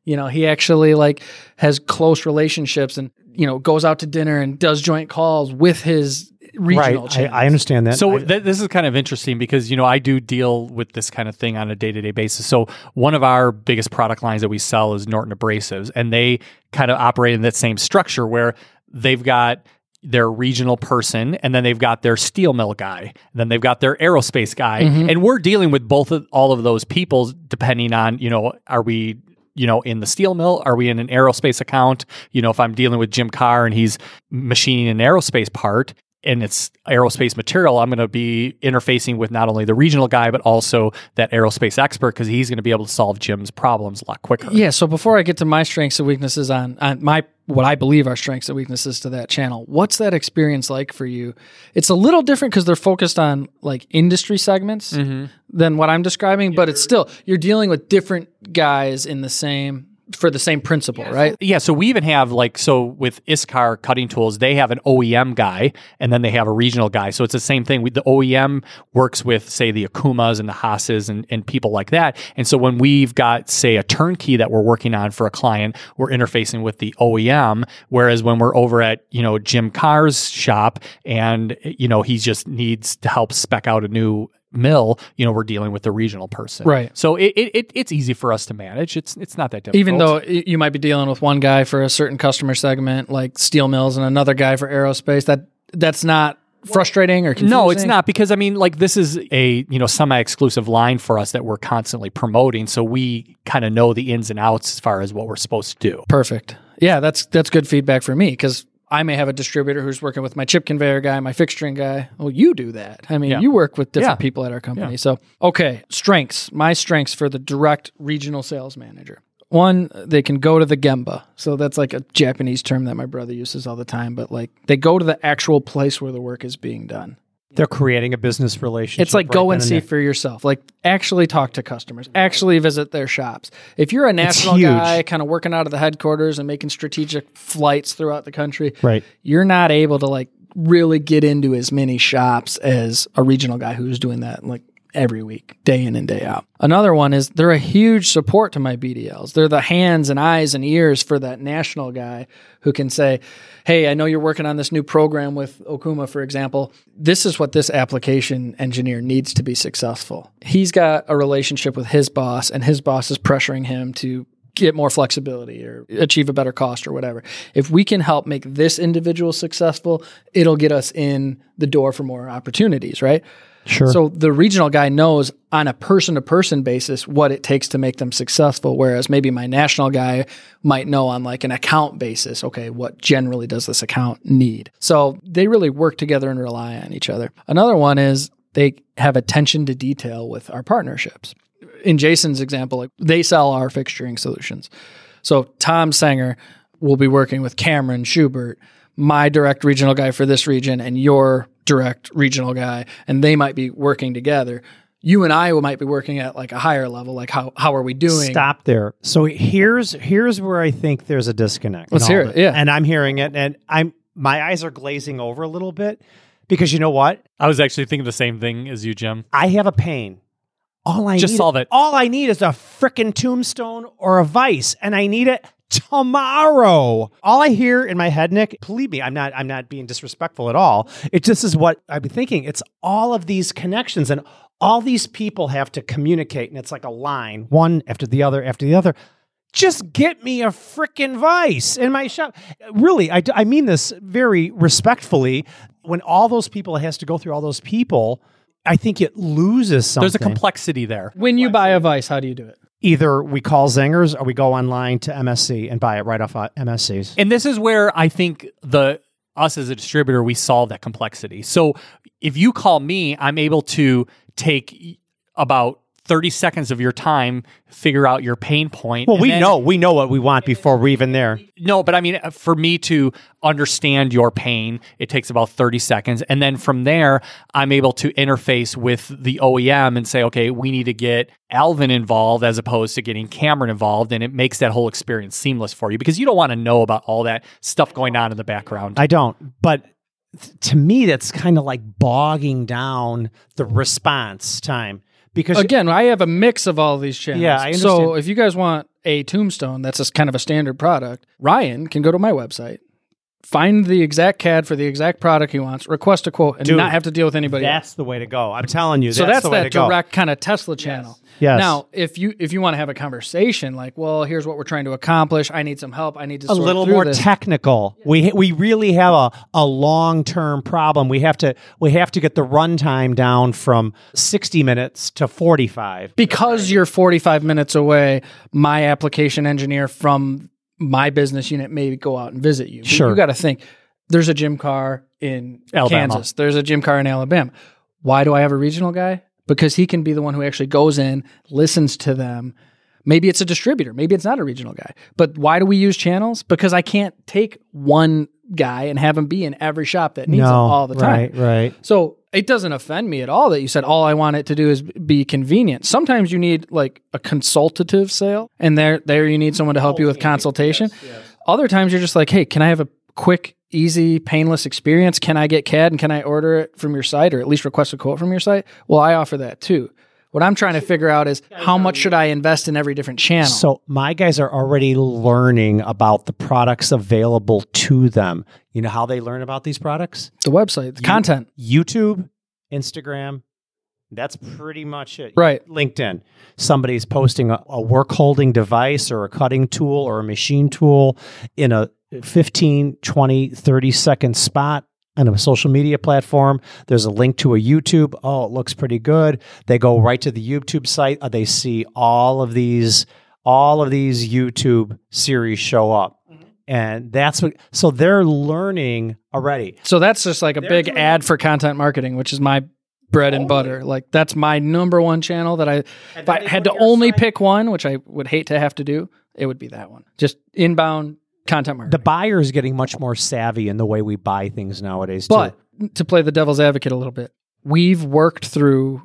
You know, he actually like has close relationships and you know goes out to dinner and does joint calls with his regional Right. I. I understand that. So I- th- this is kind of interesting because you know I do deal with this kind of thing on a day to day basis. So one of our biggest product lines that we sell is Norton Abrasives, and they kind of operate in that same structure where they've got their regional person and then they've got their steel mill guy then they've got their aerospace guy mm-hmm. and we're dealing with both of all of those people depending on you know are we you know in the steel mill are we in an aerospace account you know if i'm dealing with jim carr and he's machining an aerospace part and it's aerospace material, I'm going to be interfacing with not only the regional guy, but also that aerospace expert because he's going to be able to solve Jim's problems a lot quicker. Yeah. So before I get to my strengths and weaknesses on, on my what I believe are strengths and weaknesses to that channel, what's that experience like for you? It's a little different because they're focused on like industry segments mm-hmm. than what I'm describing, but it's still you're dealing with different guys in the same for the same principle, right? Yeah, so we even have like so with Iscar cutting tools, they have an OEM guy and then they have a regional guy. So it's the same thing. We, the OEM works with say the Okumas and the Haas's and, and people like that. And so when we've got say a turnkey that we're working on for a client, we're interfacing with the OEM. Whereas when we're over at you know Jim Carr's shop and you know he just needs to help spec out a new mill, you know, we're dealing with the regional person. Right. So it, it, it it's easy for us to manage. It's it's not that difficult. Even though you might be dealing with one guy for a certain customer segment, like steel mills, and another guy for aerospace, that that's not frustrating or confusing. No, it's not because I mean, like this is a you know semi-exclusive line for us that we're constantly promoting, so we kind of know the ins and outs as far as what we're supposed to do. Perfect. Yeah, that's that's good feedback for me because I may have a distributor who's working with my chip conveyor guy, my fixturing guy. Well, you do that. I mean, Yeah. you work with different Yeah. people at our company. So, okay, strengths. My strengths for the direct regional sales manager. One, they can go to the Gemba. So that's like a Japanese term that my brother uses all the time, but like they go to the actual place where the work is being done. They're creating a business relationship. It's like right go and see for yourself. Like actually talk to customers. Actually visit their shops. If you're a national guy, kind of working out of the headquarters and making strategic flights throughout the country, Right. you're not able to like really get into as many shops as a regional guy who's doing that like every week, day in and day out. Another one is they're a huge support to my BDLs. They're the hands and eyes and ears for that national guy who can say, Hey, I know you're working on this new program with Okuma, for example. This is what this application engineer needs to be successful. He's got a relationship with his boss, and his boss is pressuring him to get more flexibility or achieve a better cost or whatever. If we can help make this individual successful, it'll get us in the door for more opportunities, right? Sure. So the regional guy knows on a person to person basis what it takes to make them successful. Whereas maybe my national guy might know on like an account basis, okay, what generally does this account need? So they really work together and rely on each other. Another one is they have attention to detail with our partnerships. In Jason's example, like they sell our fixturing solutions. So Tom Zenger will be working with Cameron Schubert, my direct regional guy for this region, and your direct regional guy, and they might be working together. You and I might be working at like a higher level, like how how are we doing? Stop there. So here's here's where I think there's a disconnect. Let's hear it, yeah. And I'm hearing it, and I'm my eyes are glazing over a little bit because you know what? I was actually thinking the same thing as you, Jim. I have a pain. All I Just need, solve it. All I need is a freaking tombstone or a vice, and I need it tomorrow. All I hear in my head, Nick, believe me, I'm not I'm not being disrespectful at all. It just is what I've been thinking. It's all of these connections and all these people have to communicate, and it's like a line, one after the other after the other. Just get me a frickin' vice in my shop. Really, I, I mean this very respectfully. When all those people it has to go through all those people, I think it loses something. There's a complexity there. When you buy a vice, how do you do it? Either we call Zenger's or we go online to MSC and buy it right off uh, MSC's. And this is where I think the us as a distributor we solve that complexity. So if you call me, I'm able to take about 30 seconds of your time, figure out your pain point. Well, we then- know we know what we want before we're even there. No, but I mean, uh, for me to understand your pain, it takes about 30 seconds. And then from there, I'm able to interface with the OEM and say, okay, we need to get Alvin involved as opposed to getting Cameron involved. And it makes that whole experience seamless for you because you don't want to know about all that stuff going on in the background. I don't, but to me, that's kind of like bogging down the response time because Again, I have a mix of all these channels. Yeah, I So if you guys want a tombstone, that's just kind of a standard product. Ryan can go to my website, find the exact CAD for the exact product he wants, request a quote, and Dude, not have to deal with anybody else. that's the way to go. I'm telling you. So that's, that's, the way that direct kind of Tesla channel. Yes. Now, if you if you want to have a conversation, like, well, here's what we're trying to accomplish. I need some help. I need to a little more this. technical. We we really have a, a long term problem. We have to we have to get the runtime down from sixty minutes to forty five. because you're 45 minutes away. My application engineer from my business unit may go out and visit you. But Sure. you got to think there's a Jim Carr in Alabama. Kansas. There's a Jim Carr in Alabama. Why do I have a regional guy? Because he can be the one who actually goes in, listens to them. Maybe it's a distributor. Maybe it's not a regional guy. But why do we use channels? Because I can't take one guy and have him be in every shop that needs him all the time. Right, right. So it doesn't offend me at all that you said all I want it to do is be convenient. Sometimes you need like a consultative sale, and there there you need someone to help you with consultation. Other times you're just like, hey, can I have a quick, easy, painless experience? Can I get CAD and can I order it from your site or at least request a quote from your site? Well, I offer that too. What I'm trying to figure out is how much should I invest in every different channel? So my guys are already learning about the products available to them. You know how they learn about these products? the website, the content. YouTube, Instagram. That's pretty much it. Right. LinkedIn. Somebody's posting a, a work holding device or a cutting tool or a machine tool in a 15, 20, 30 second spot on a social media platform. There's a link to a YouTube. Oh, it looks pretty good. They go right to the YouTube site. Uh, They see all of these all of these YouTube series show up. And that's what so they're learning already. So that's just like a big ad for content marketing, which is my bread and butter. Like that's my number one channel that I if I had to only pick one, which I would hate to have to do, it would be that one. Just inbound content marketing. the buyer is getting much more savvy in the way we buy things nowadays too. But to play the devil's advocate a little bit, we've worked through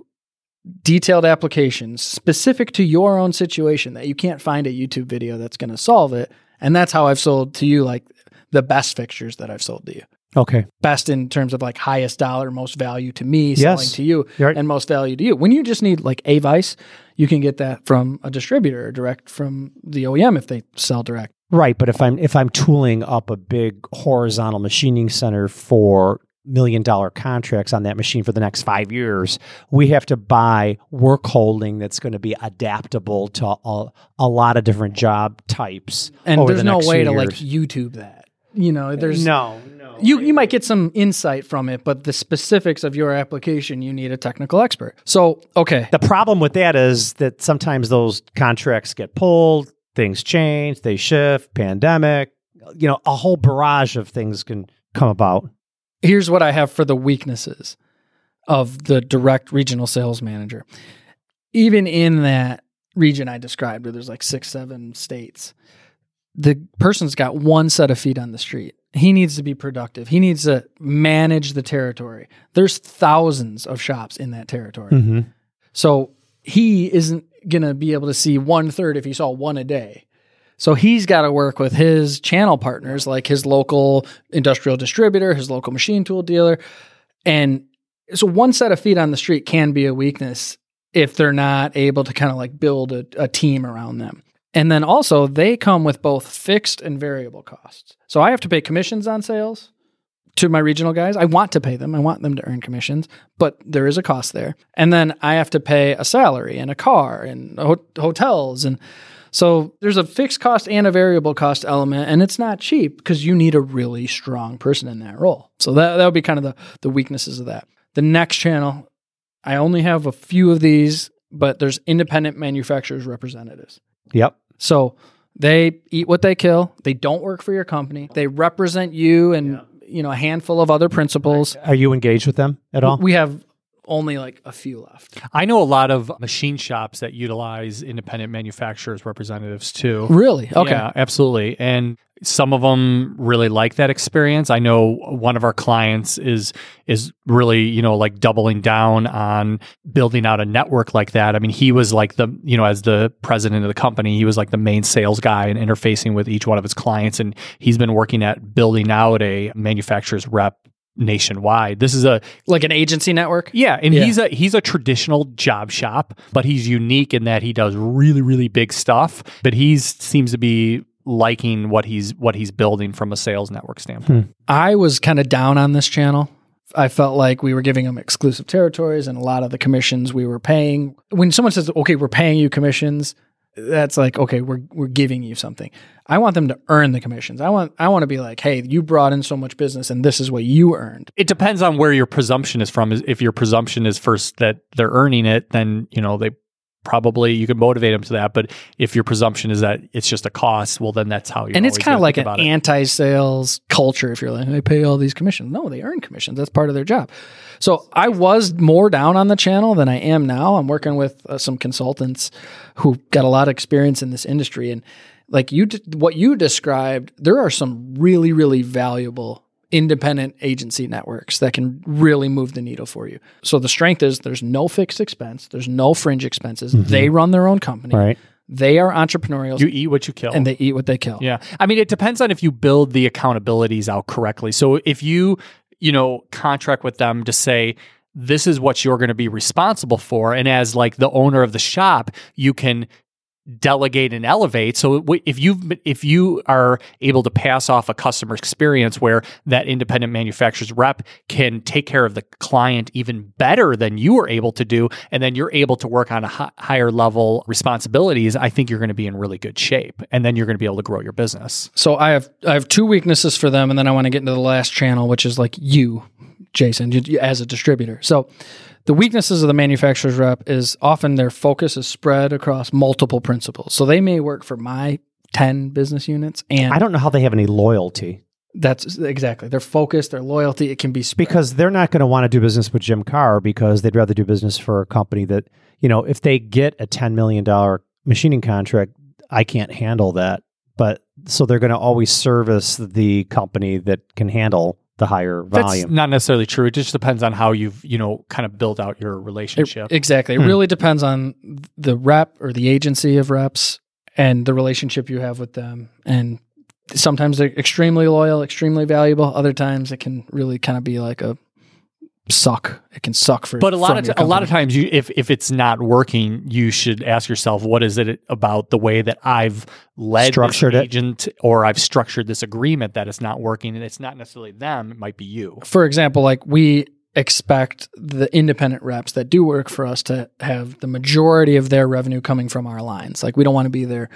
detailed applications specific to your own situation that you can't find a YouTube video that's going to solve it. And that's how I've sold to you like the best fixtures that I've sold to you. okay. Best in terms of like highest dollar, most value to me, selling Yes. to you, right. and most value to you. When you just need like a vice, you can get that from a distributor or direct from the OEM if they sell direct. Right, but if I'm if I'm tooling up a big horizontal machining center for million dollar contracts on that machine for the next 5 years, we have to buy work holding that's going to be adaptable to a, a lot of different job types. And there's the no way to like. YouTube that. You know, there's no, no. you you might get some insight from it, but the specifics of your application, you need a technical expert. So, okay, The problem with that is that sometimes those contracts get pulled, things change, they shift, pandemic, you know, a whole barrage of things can come about. here's what I have for the weaknesses of the direct regional sales manager. Even in that region I described, where there's like six, seven states, the person's got one set of feet on the street. He needs to be productive. He needs to manage the territory. There's thousands of shops in that territory. Mm-hmm. So he isn't going to be able to see one third if he saw one a day. So he's got to work with his channel partners, like his local industrial distributor, his local machine tool dealer. And so one set of feet on the street can be a weakness if they're not able to kind of like build a, a team around them. And then also, they come with both fixed and variable costs. So I have to pay commissions on sales to my regional guys. I want to pay them. I want them to earn commissions, but there is a cost there. And then I have to pay a salary and a car and ho- hotels and so there's a fixed cost and a variable cost element and it's not cheap because you need a really strong person in that role. So that that would be kind of the the weaknesses of that. The next channel, I only have a few of these, but there's independent manufacturers representatives. Yep. So they eat what they kill. They don't work for your company. They represent you and you know a handful of other principals. Are you engaged with them at all? We have only like a few left. I know a lot of machine shops that utilize independent manufacturers representatives too. Really? Okay. Yeah, absolutely. And some of them really like that experience. I know one of our clients is is really, you know, like doubling down on building out a network like that. I mean, he was like the, you know, as the president of the company, he was like the main sales guy and interfacing with each one of his clients and he's been working at building out a manufacturer's rep nationwide. This is a Like an agency network. yeah, and Yeah. he's a he's a traditional job shop, but he's unique in that he does really really big stuff. But he's seems to be liking what he's what he's building from a sales network standpoint. Hmm. I was kind of down on this channel. I felt like we were giving them exclusive territories and a lot of the commissions we were paying. When someone says, "Okay, we're paying you commissions," that's like, "Okay, we're we're giving you something." I want them to earn the commissions. I want I want to be like, "Hey, you brought in so much business and this is what you earned." It depends on where your presumption is from. If your presumption is first that they're earning it, then you know they probably you can motivate them to that. But if your presumption is that it's just a cost, well, then that's how you. and it's kind of like an anti-sales culture. If you're like, they pay all these commissions. No, they earn commissions. That's part of their job. So I was more down on the channel than I am now. I'm working with uh, some consultants who got a lot of experience in this industry, and like you, what you described, there are some really, really valuable independent agency networks that can really move the needle for you. So the strength is there's no fixed expense, there's no fringe expenses. Mm-hmm. They run their own company. Right. They are entrepreneurial you eat what you kill. and they eat what they kill. Yeah. I mean, it depends on if you build the accountabilities out correctly. So if you, you know, contract with them to say, this is what you're going to be responsible for. And as like the owner of the shop, you can delegate and elevate. So if you if you are able to pass off a customer experience where that independent manufacturer's rep can take care of the client even better than you were able to do, and then you're able to work on a hi- higher level responsibilities, I think you're going to be in really good shape, and then you're going to be able to grow your business. So I have I have two weaknesses for them, and then I want to get into the last channel, which is like you, Jason, as a distributor. So the weaknesses of the manufacturer's rep is often their focus is spread across multiple principles. So they may work for my ten business units, and I don't know how they have any loyalty that's exactly their focus, their loyalty. It can be spread. because they're not going to want to do business with Jim Carr because they'd rather do business for a company that, you know, if they get a $10 million machining contract, I can't handle that. But so they're going to always service the company that can handle the higher That's volume. not necessarily true. It just depends on how you've you know kind of built out your It- relationship. exactly. It Hmm. really depends on the rep or the agency of reps and the relationship you have with them. And sometimes they're extremely loyal, extremely valuable. Other times it can really kind of be like a suck. It can suck for. But a lot of t- a lot of times, you if if it's not working, you should ask yourself, what is it about the way that I've led Structured this it. agent or I've structured this agreement that is not working, and it's not necessarily them; it might be you. For example, like we expect the independent reps that do work for us to have the majority of their revenue coming from our lines. Like we don't want to be their,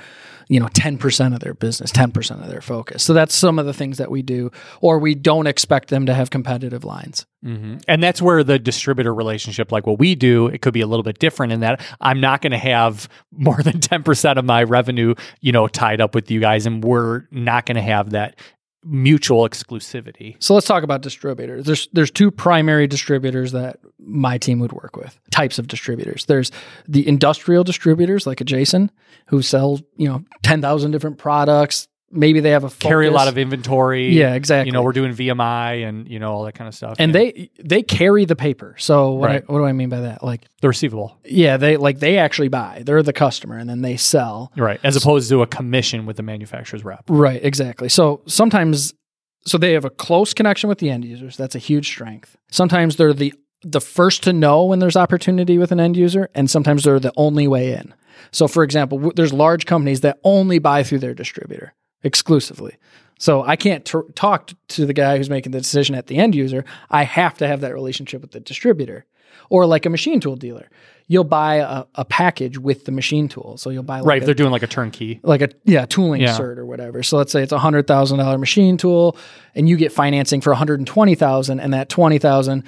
you know, 10% of their business, 10% of their focus. So that's some of the things that we do, or we don't expect them to have competitive lines. hmm And that's where the distributor relationship, like what we do, it could be a little bit different in that I'm not going to have [LAUGHS] more than 10% of my revenue, you know, tied up with you guys. And we're not going to have that mutual exclusivity. So let's talk about distributors. There's there's two primary distributors that my team would work with. Types of distributors. There's the industrial distributors like a Jason who sell, you know, 10,000 different products. Maybe they have a Carry a lot of inventory. Yeah, exactly. You know, we're doing VMI and, you know, all that kind of stuff. and Yeah. they they carry the paper. So what Right. I, what do I mean by that? Like the receivable. yeah, they like they actually buy. They're the customer and then they sell. Right. As opposed to a commission with the manufacturer's rep. Right, exactly. So sometimes so they have a close connection with the end users. That's a huge strength. Sometimes they're the the first to know when there's opportunity with an end user and sometimes they're the only way in. So for example, w- there's large companies that only buy through their distributor exclusively. So I can't t- talk to the guy who's making the decision at the end user. I have to have that relationship with the distributor. Or like a machine tool dealer. You'll buy a, a package with the machine tool. So you'll buy like Right. a- they're doing like a turnkey. like a yeah tooling Yeah. cert or whatever. So let's say it's a hundred thousand dollar machine tool, and you get financing for one hundred and twenty thousand, and that twenty thousand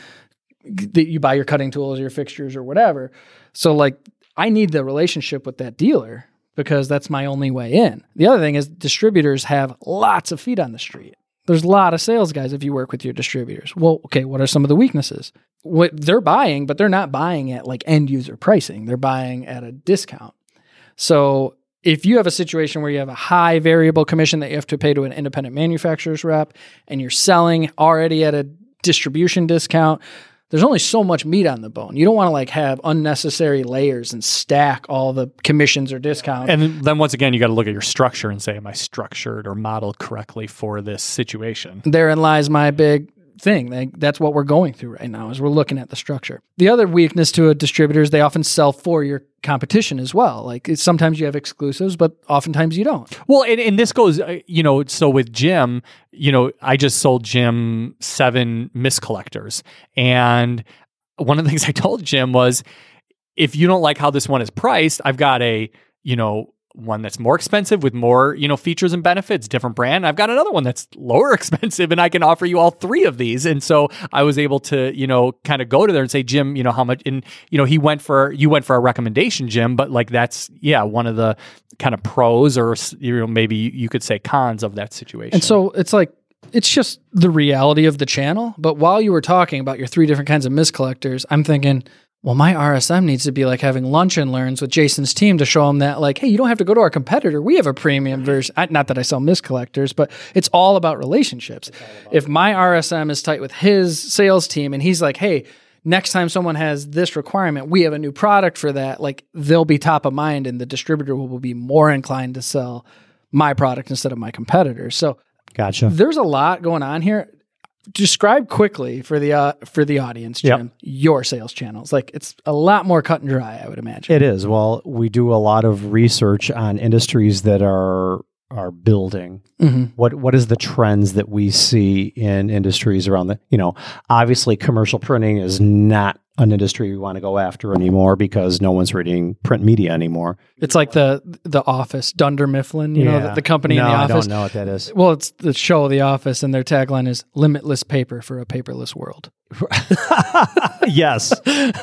that you buy your cutting tools, or your fixtures, or whatever. So like I need the relationship with that dealer because that's my only way in. The other thing is distributors have lots of feet on the street. There's a lot of sales guys if you work with your distributors. Well, okay, what are some of the weaknesses? What they're buying, but they're not buying at like end user pricing. They're buying at a discount. So if you have a situation where you have a high variable commission that you have to pay to an independent manufacturer's rep and you're selling already at a distribution discount, there's only so much meat on the bone. You don't want to like have unnecessary layers and stack all the commissions or discounts. And then once again, you got to look at your structure and say, am I structured or modeled correctly for this situation? therein lies my big thing. Like, that's what we're going through right now is we're looking at the structure. The other weakness to a distributor is they often sell for your competition as well. Like sometimes you have exclusives, but oftentimes you don't. Well, and, and this goes, uh, you know, so with Jim, you know, I just sold Jim seven mist collectors. And one of the [LAUGHS] things I told Jim was if you don't like how this one is priced, I've got a, you know, one that's more expensive with more, you know, features and benefits, different brand. I've got another one that's lower [LAUGHS] expensive and I can offer you all three of these. And so I was able to, you know, kind of go to there and say, Jim, you know, how much and you know, he went for you went for a recommendation, Jim, but like that's yeah, one of the kind of pros or you know, maybe you could say cons of that situation. And so it's like it's just the reality of the channel. But while you were talking about your three different kinds of mist collectors, I'm thinking, well, my RSM needs to be like having lunch and learns with Jason's team to show them that, like, hey, you don't have to go to our competitor. We have a premium version. Not that I sell mist collectors, but it's all about relationships. if my RSM is tight with his sales team and he's like, hey, next time someone has this requirement, we have a new product for that, like, they'll be top of mind and the distributor will be more inclined to sell my product instead of my competitor. So, Gotcha. there's a lot going on here. Describe quickly for the uh, for the audience, Yep. Jim, your sales channels. Like it's a lot more cut and dry, I would imagine. It is. Well, we do a lot of research on industries that are are building. Mhm. What what is the trends that we see in industries around the, you know, obviously commercial printing is not an industry we want to go after anymore because no one's reading print media anymore. It's like the the Office, Dunder Mifflin. You know, the, the company no, in the Office. I don't know what that is. Well, it's the show The Office, and their tagline is "Limitless paper for a paperless world." [LAUGHS] yes,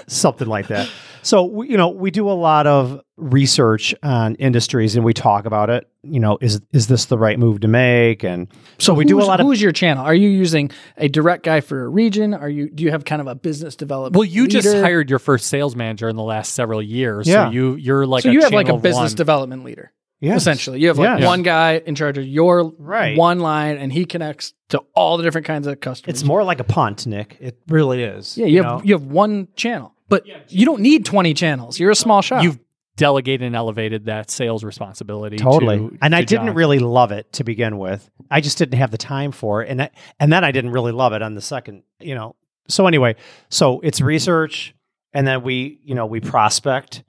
something like that. So you know, we do a lot of research on industries, and we talk about it. You know, is is this the right move to make? And so we do a lot of. Who's your channel? Are you using a direct guy for a region? Are you do you have kind of a business development? well, you just hired your first sales manager in the last several years. Yeah. So you you're like so a you have like a business one. development leader. Yeah, Essentially, you have like Yes. one guy in charge of your Right. one line, and he connects to all the different kinds of customers. It's more like a punt, Nick. It really is. yeah, you, know? have you have one channel, but you don't need twenty channels. You're a small shop. You've delegated and elevated that sales responsibility. totally. to- and I didn't John. really love it to begin with. I just didn't have the time for it, and I, and then I didn't really love it on the second. You know. So anyway, so it's research, and then we, you know, we prospect,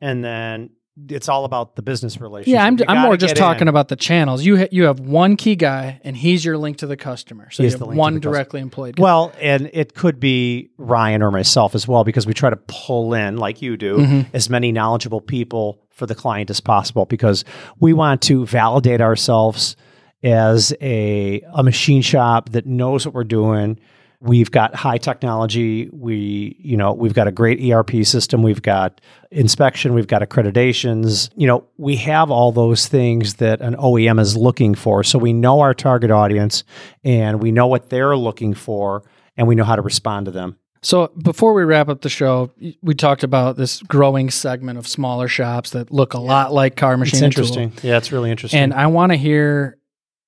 and then it's all about the business relationship. yeah, I'm, I'm more just talking in. about the channels. You ha- you have one key guy, and he's your link to the customer. So He's you the have link one the customer. directly employed. guy. Well, and it could be Ryan or myself as well, because we try to pull in, like you do, Mhm. as many knowledgeable people for the client as possible, because we want to validate ourselves as a, a machine shop that knows what we're doing. We've got high technology. We, you know, we've got a great ERP system. We've got inspection. We've got accreditations. You know, we have all those things that an OEM is looking for. So we know our target audience and we know what they're looking for and we know how to respond to them. So before we wrap up the show, we talked about this growing segment of smaller shops that look a lot like Carr Machine. It's and Tool. interesting. Yeah, it's really interesting. And I want to hear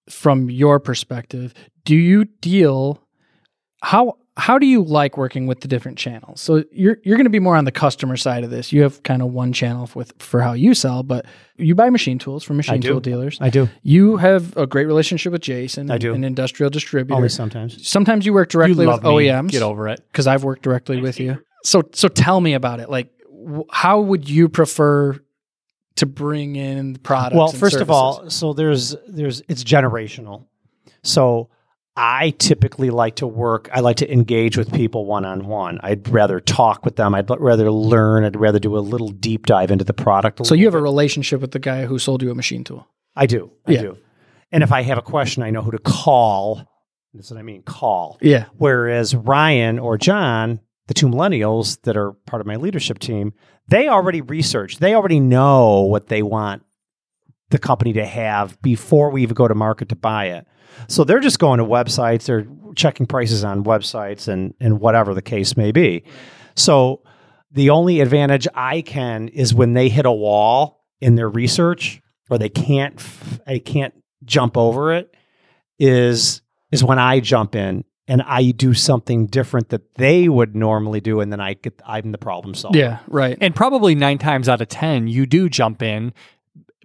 from your perspective. Do you deal how how do you like working with the different channels? So you're you're going to be more on the customer side of this. You have kind of one channel with for how you sell, but you buy machine tools from machine tool dealers. I do. You have a great relationship with Jason, I do. an industrial distributor. Only sometimes. Sometimes you work You directly love with me. OEMs Get over it. because I've worked directly with you. So so tell me about it. Like, wh- how would you prefer to bring in the products? Well, and first of all, so there's there's it's generational. So I typically like to work. I like to engage with people one on one. I'd rather talk with them. I'd rather learn. I'd rather do a little deep dive into the product. so you have little a relationship with the guy who sold you a machine tool. I do. I Yeah. do. And if I have a question, I know who to call. That's what I mean. Call. Yeah. Whereas Ryan or John, the two millennials that are part of my leadership team, they already research. They already know what they want the company to have before we even go to market to buy it. So they're just going to websites, they're checking prices on websites and and whatever the case may be. So the only advantage I can is when they hit a wall in their research or they can't f- they can't jump over it is is when I jump in and I do something different that they would normally do and then I get I'm the problem solver. Yeah. Right. And probably nine times out of 10, you do jump in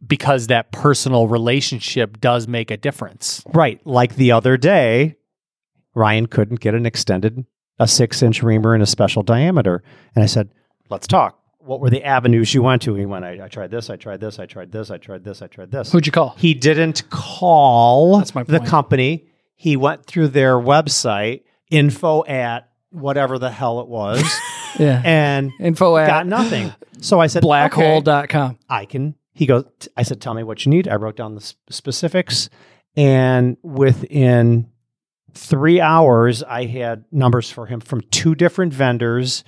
because that personal relationship does make a difference. Right. Like the other day, Ryan couldn't get an extended, a six inch reamer in a special diameter. And I said, let's talk. What were the avenues you went to? He went, I, I tried this, I tried this, I tried this, I tried this, I tried this. Who'd you call? He didn't call That's my the point. company. He went through their website, info at whatever the hell it was, [LAUGHS] Yeah. and Info at got nothing. So I said, okay, blackhole.com. I can he goes, I said, tell me what you need. I wrote down the s- specifics. And within three hours, I had numbers for him from two different vendors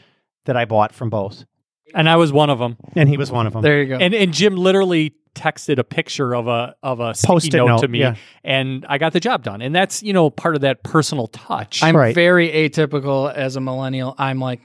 that I bought from both. And I was one of them. And he was one of them. There you go. And and Jim literally texted a picture of a of a Post-it note, note, to me, yeah. and I got the job done. And that's you know part of that personal touch. I'm Right. very atypical as a millennial. I'm like,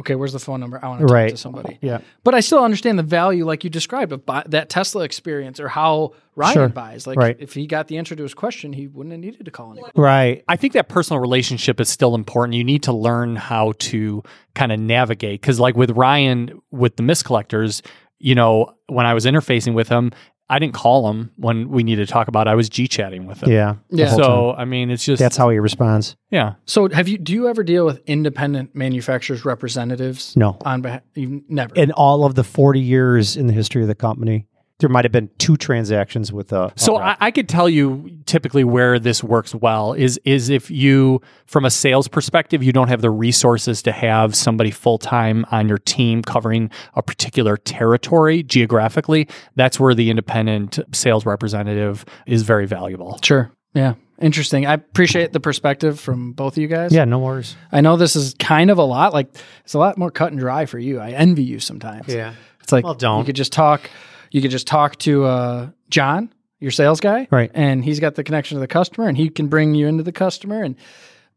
okay, where's the phone number? I want to talk Right. to somebody. Yeah. But I still understand the value, like you described, of buy, that Tesla experience or how Ryan Sure. buys. Like, Right. if he got the answer to his question, he wouldn't have needed to call anybody. Right. I think that personal relationship is still important. You need to learn how to kind of navigate because, like with Ryan, with the Mist Collectors, you know, when I was interfacing with him, I didn't call him when we needed to talk about. It. I was g chatting with him. Yeah. Yeah. whole time. So I mean, it's just that's how he responds. yeah. So, have you? Do you ever deal with independent manufacturers representatives? No. On behalf, you never. In all of the 40 years in the history of the company, there might have been two transactions with a. So. I, I could tell you typically where this works well is is if you, from a sales perspective, you don't have the resources to have somebody full time on your team covering a particular territory geographically. That's where the independent sales representative is very valuable. sure. Yeah. Interesting. I appreciate the perspective from both of you guys. yeah, no worries. I know this is kind of a lot. Like, it's a lot more cut and dry for you. I envy you sometimes. Yeah. It's like Well, don't. you could just talk. You could just talk to uh, John, your sales guy, Right. And he's got the connection to the customer, and he can bring you into the customer. And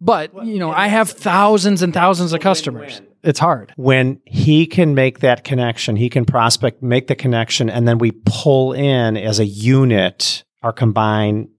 but you know, I have thousands and thousands of customers. It's hard. When he can make that connection, he can prospect, make the connection, and then we pull in as a unit our combined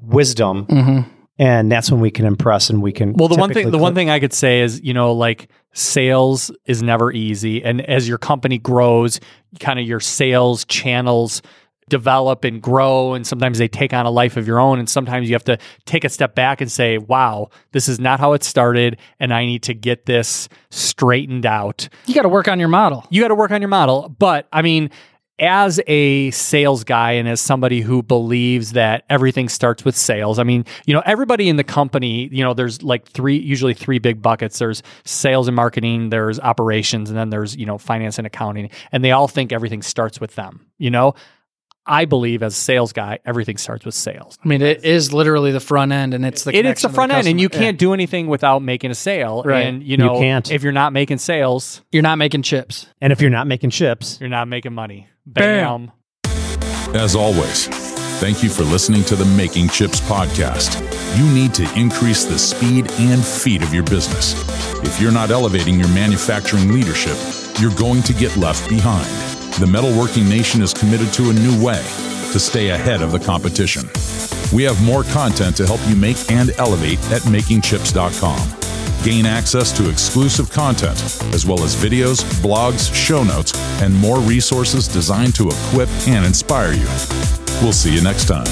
wisdom, Mm-hmm. And that's when we can impress and we can. Well, the one thing typically the one thing I could say is, you know, like sales is never easy, and as your company grows, kind of your sales channels develop and grow and sometimes they take on a life of your own and sometimes you have to take a step back and say wow this is not how it started and i need to get this straightened out You got to work on your model. you got to work on your model. But I mean, as a sales guy and as somebody who believes that everything starts with sales, I mean, you know, everybody in the company, you know, there's like three, usually three big buckets. There's sales and marketing, there's operations, and then there's, you know, finance and accounting. And they all think everything starts with them, you know? I believe as a sales guy, everything starts with sales. I mean, it is literally the front end, and it's the It, it's the to front end, and you can't do anything without making a sale. Right. And you know, you can't. if you're not making sales, You're not making chips. and if you're not making chips, you're not making money. Bam. As always, thank you for listening to the Making Chips podcast. You need to increase the speed and feet of your business. If you're not elevating your manufacturing leadership, you're going to get left behind. The metalworking nation is committed to a new way to stay ahead of the competition. We have more content to help you make and elevate at makingchips.com. Gain access to exclusive content, as well as videos, blogs, show notes, and more resources designed to equip and inspire you. We'll see you next time.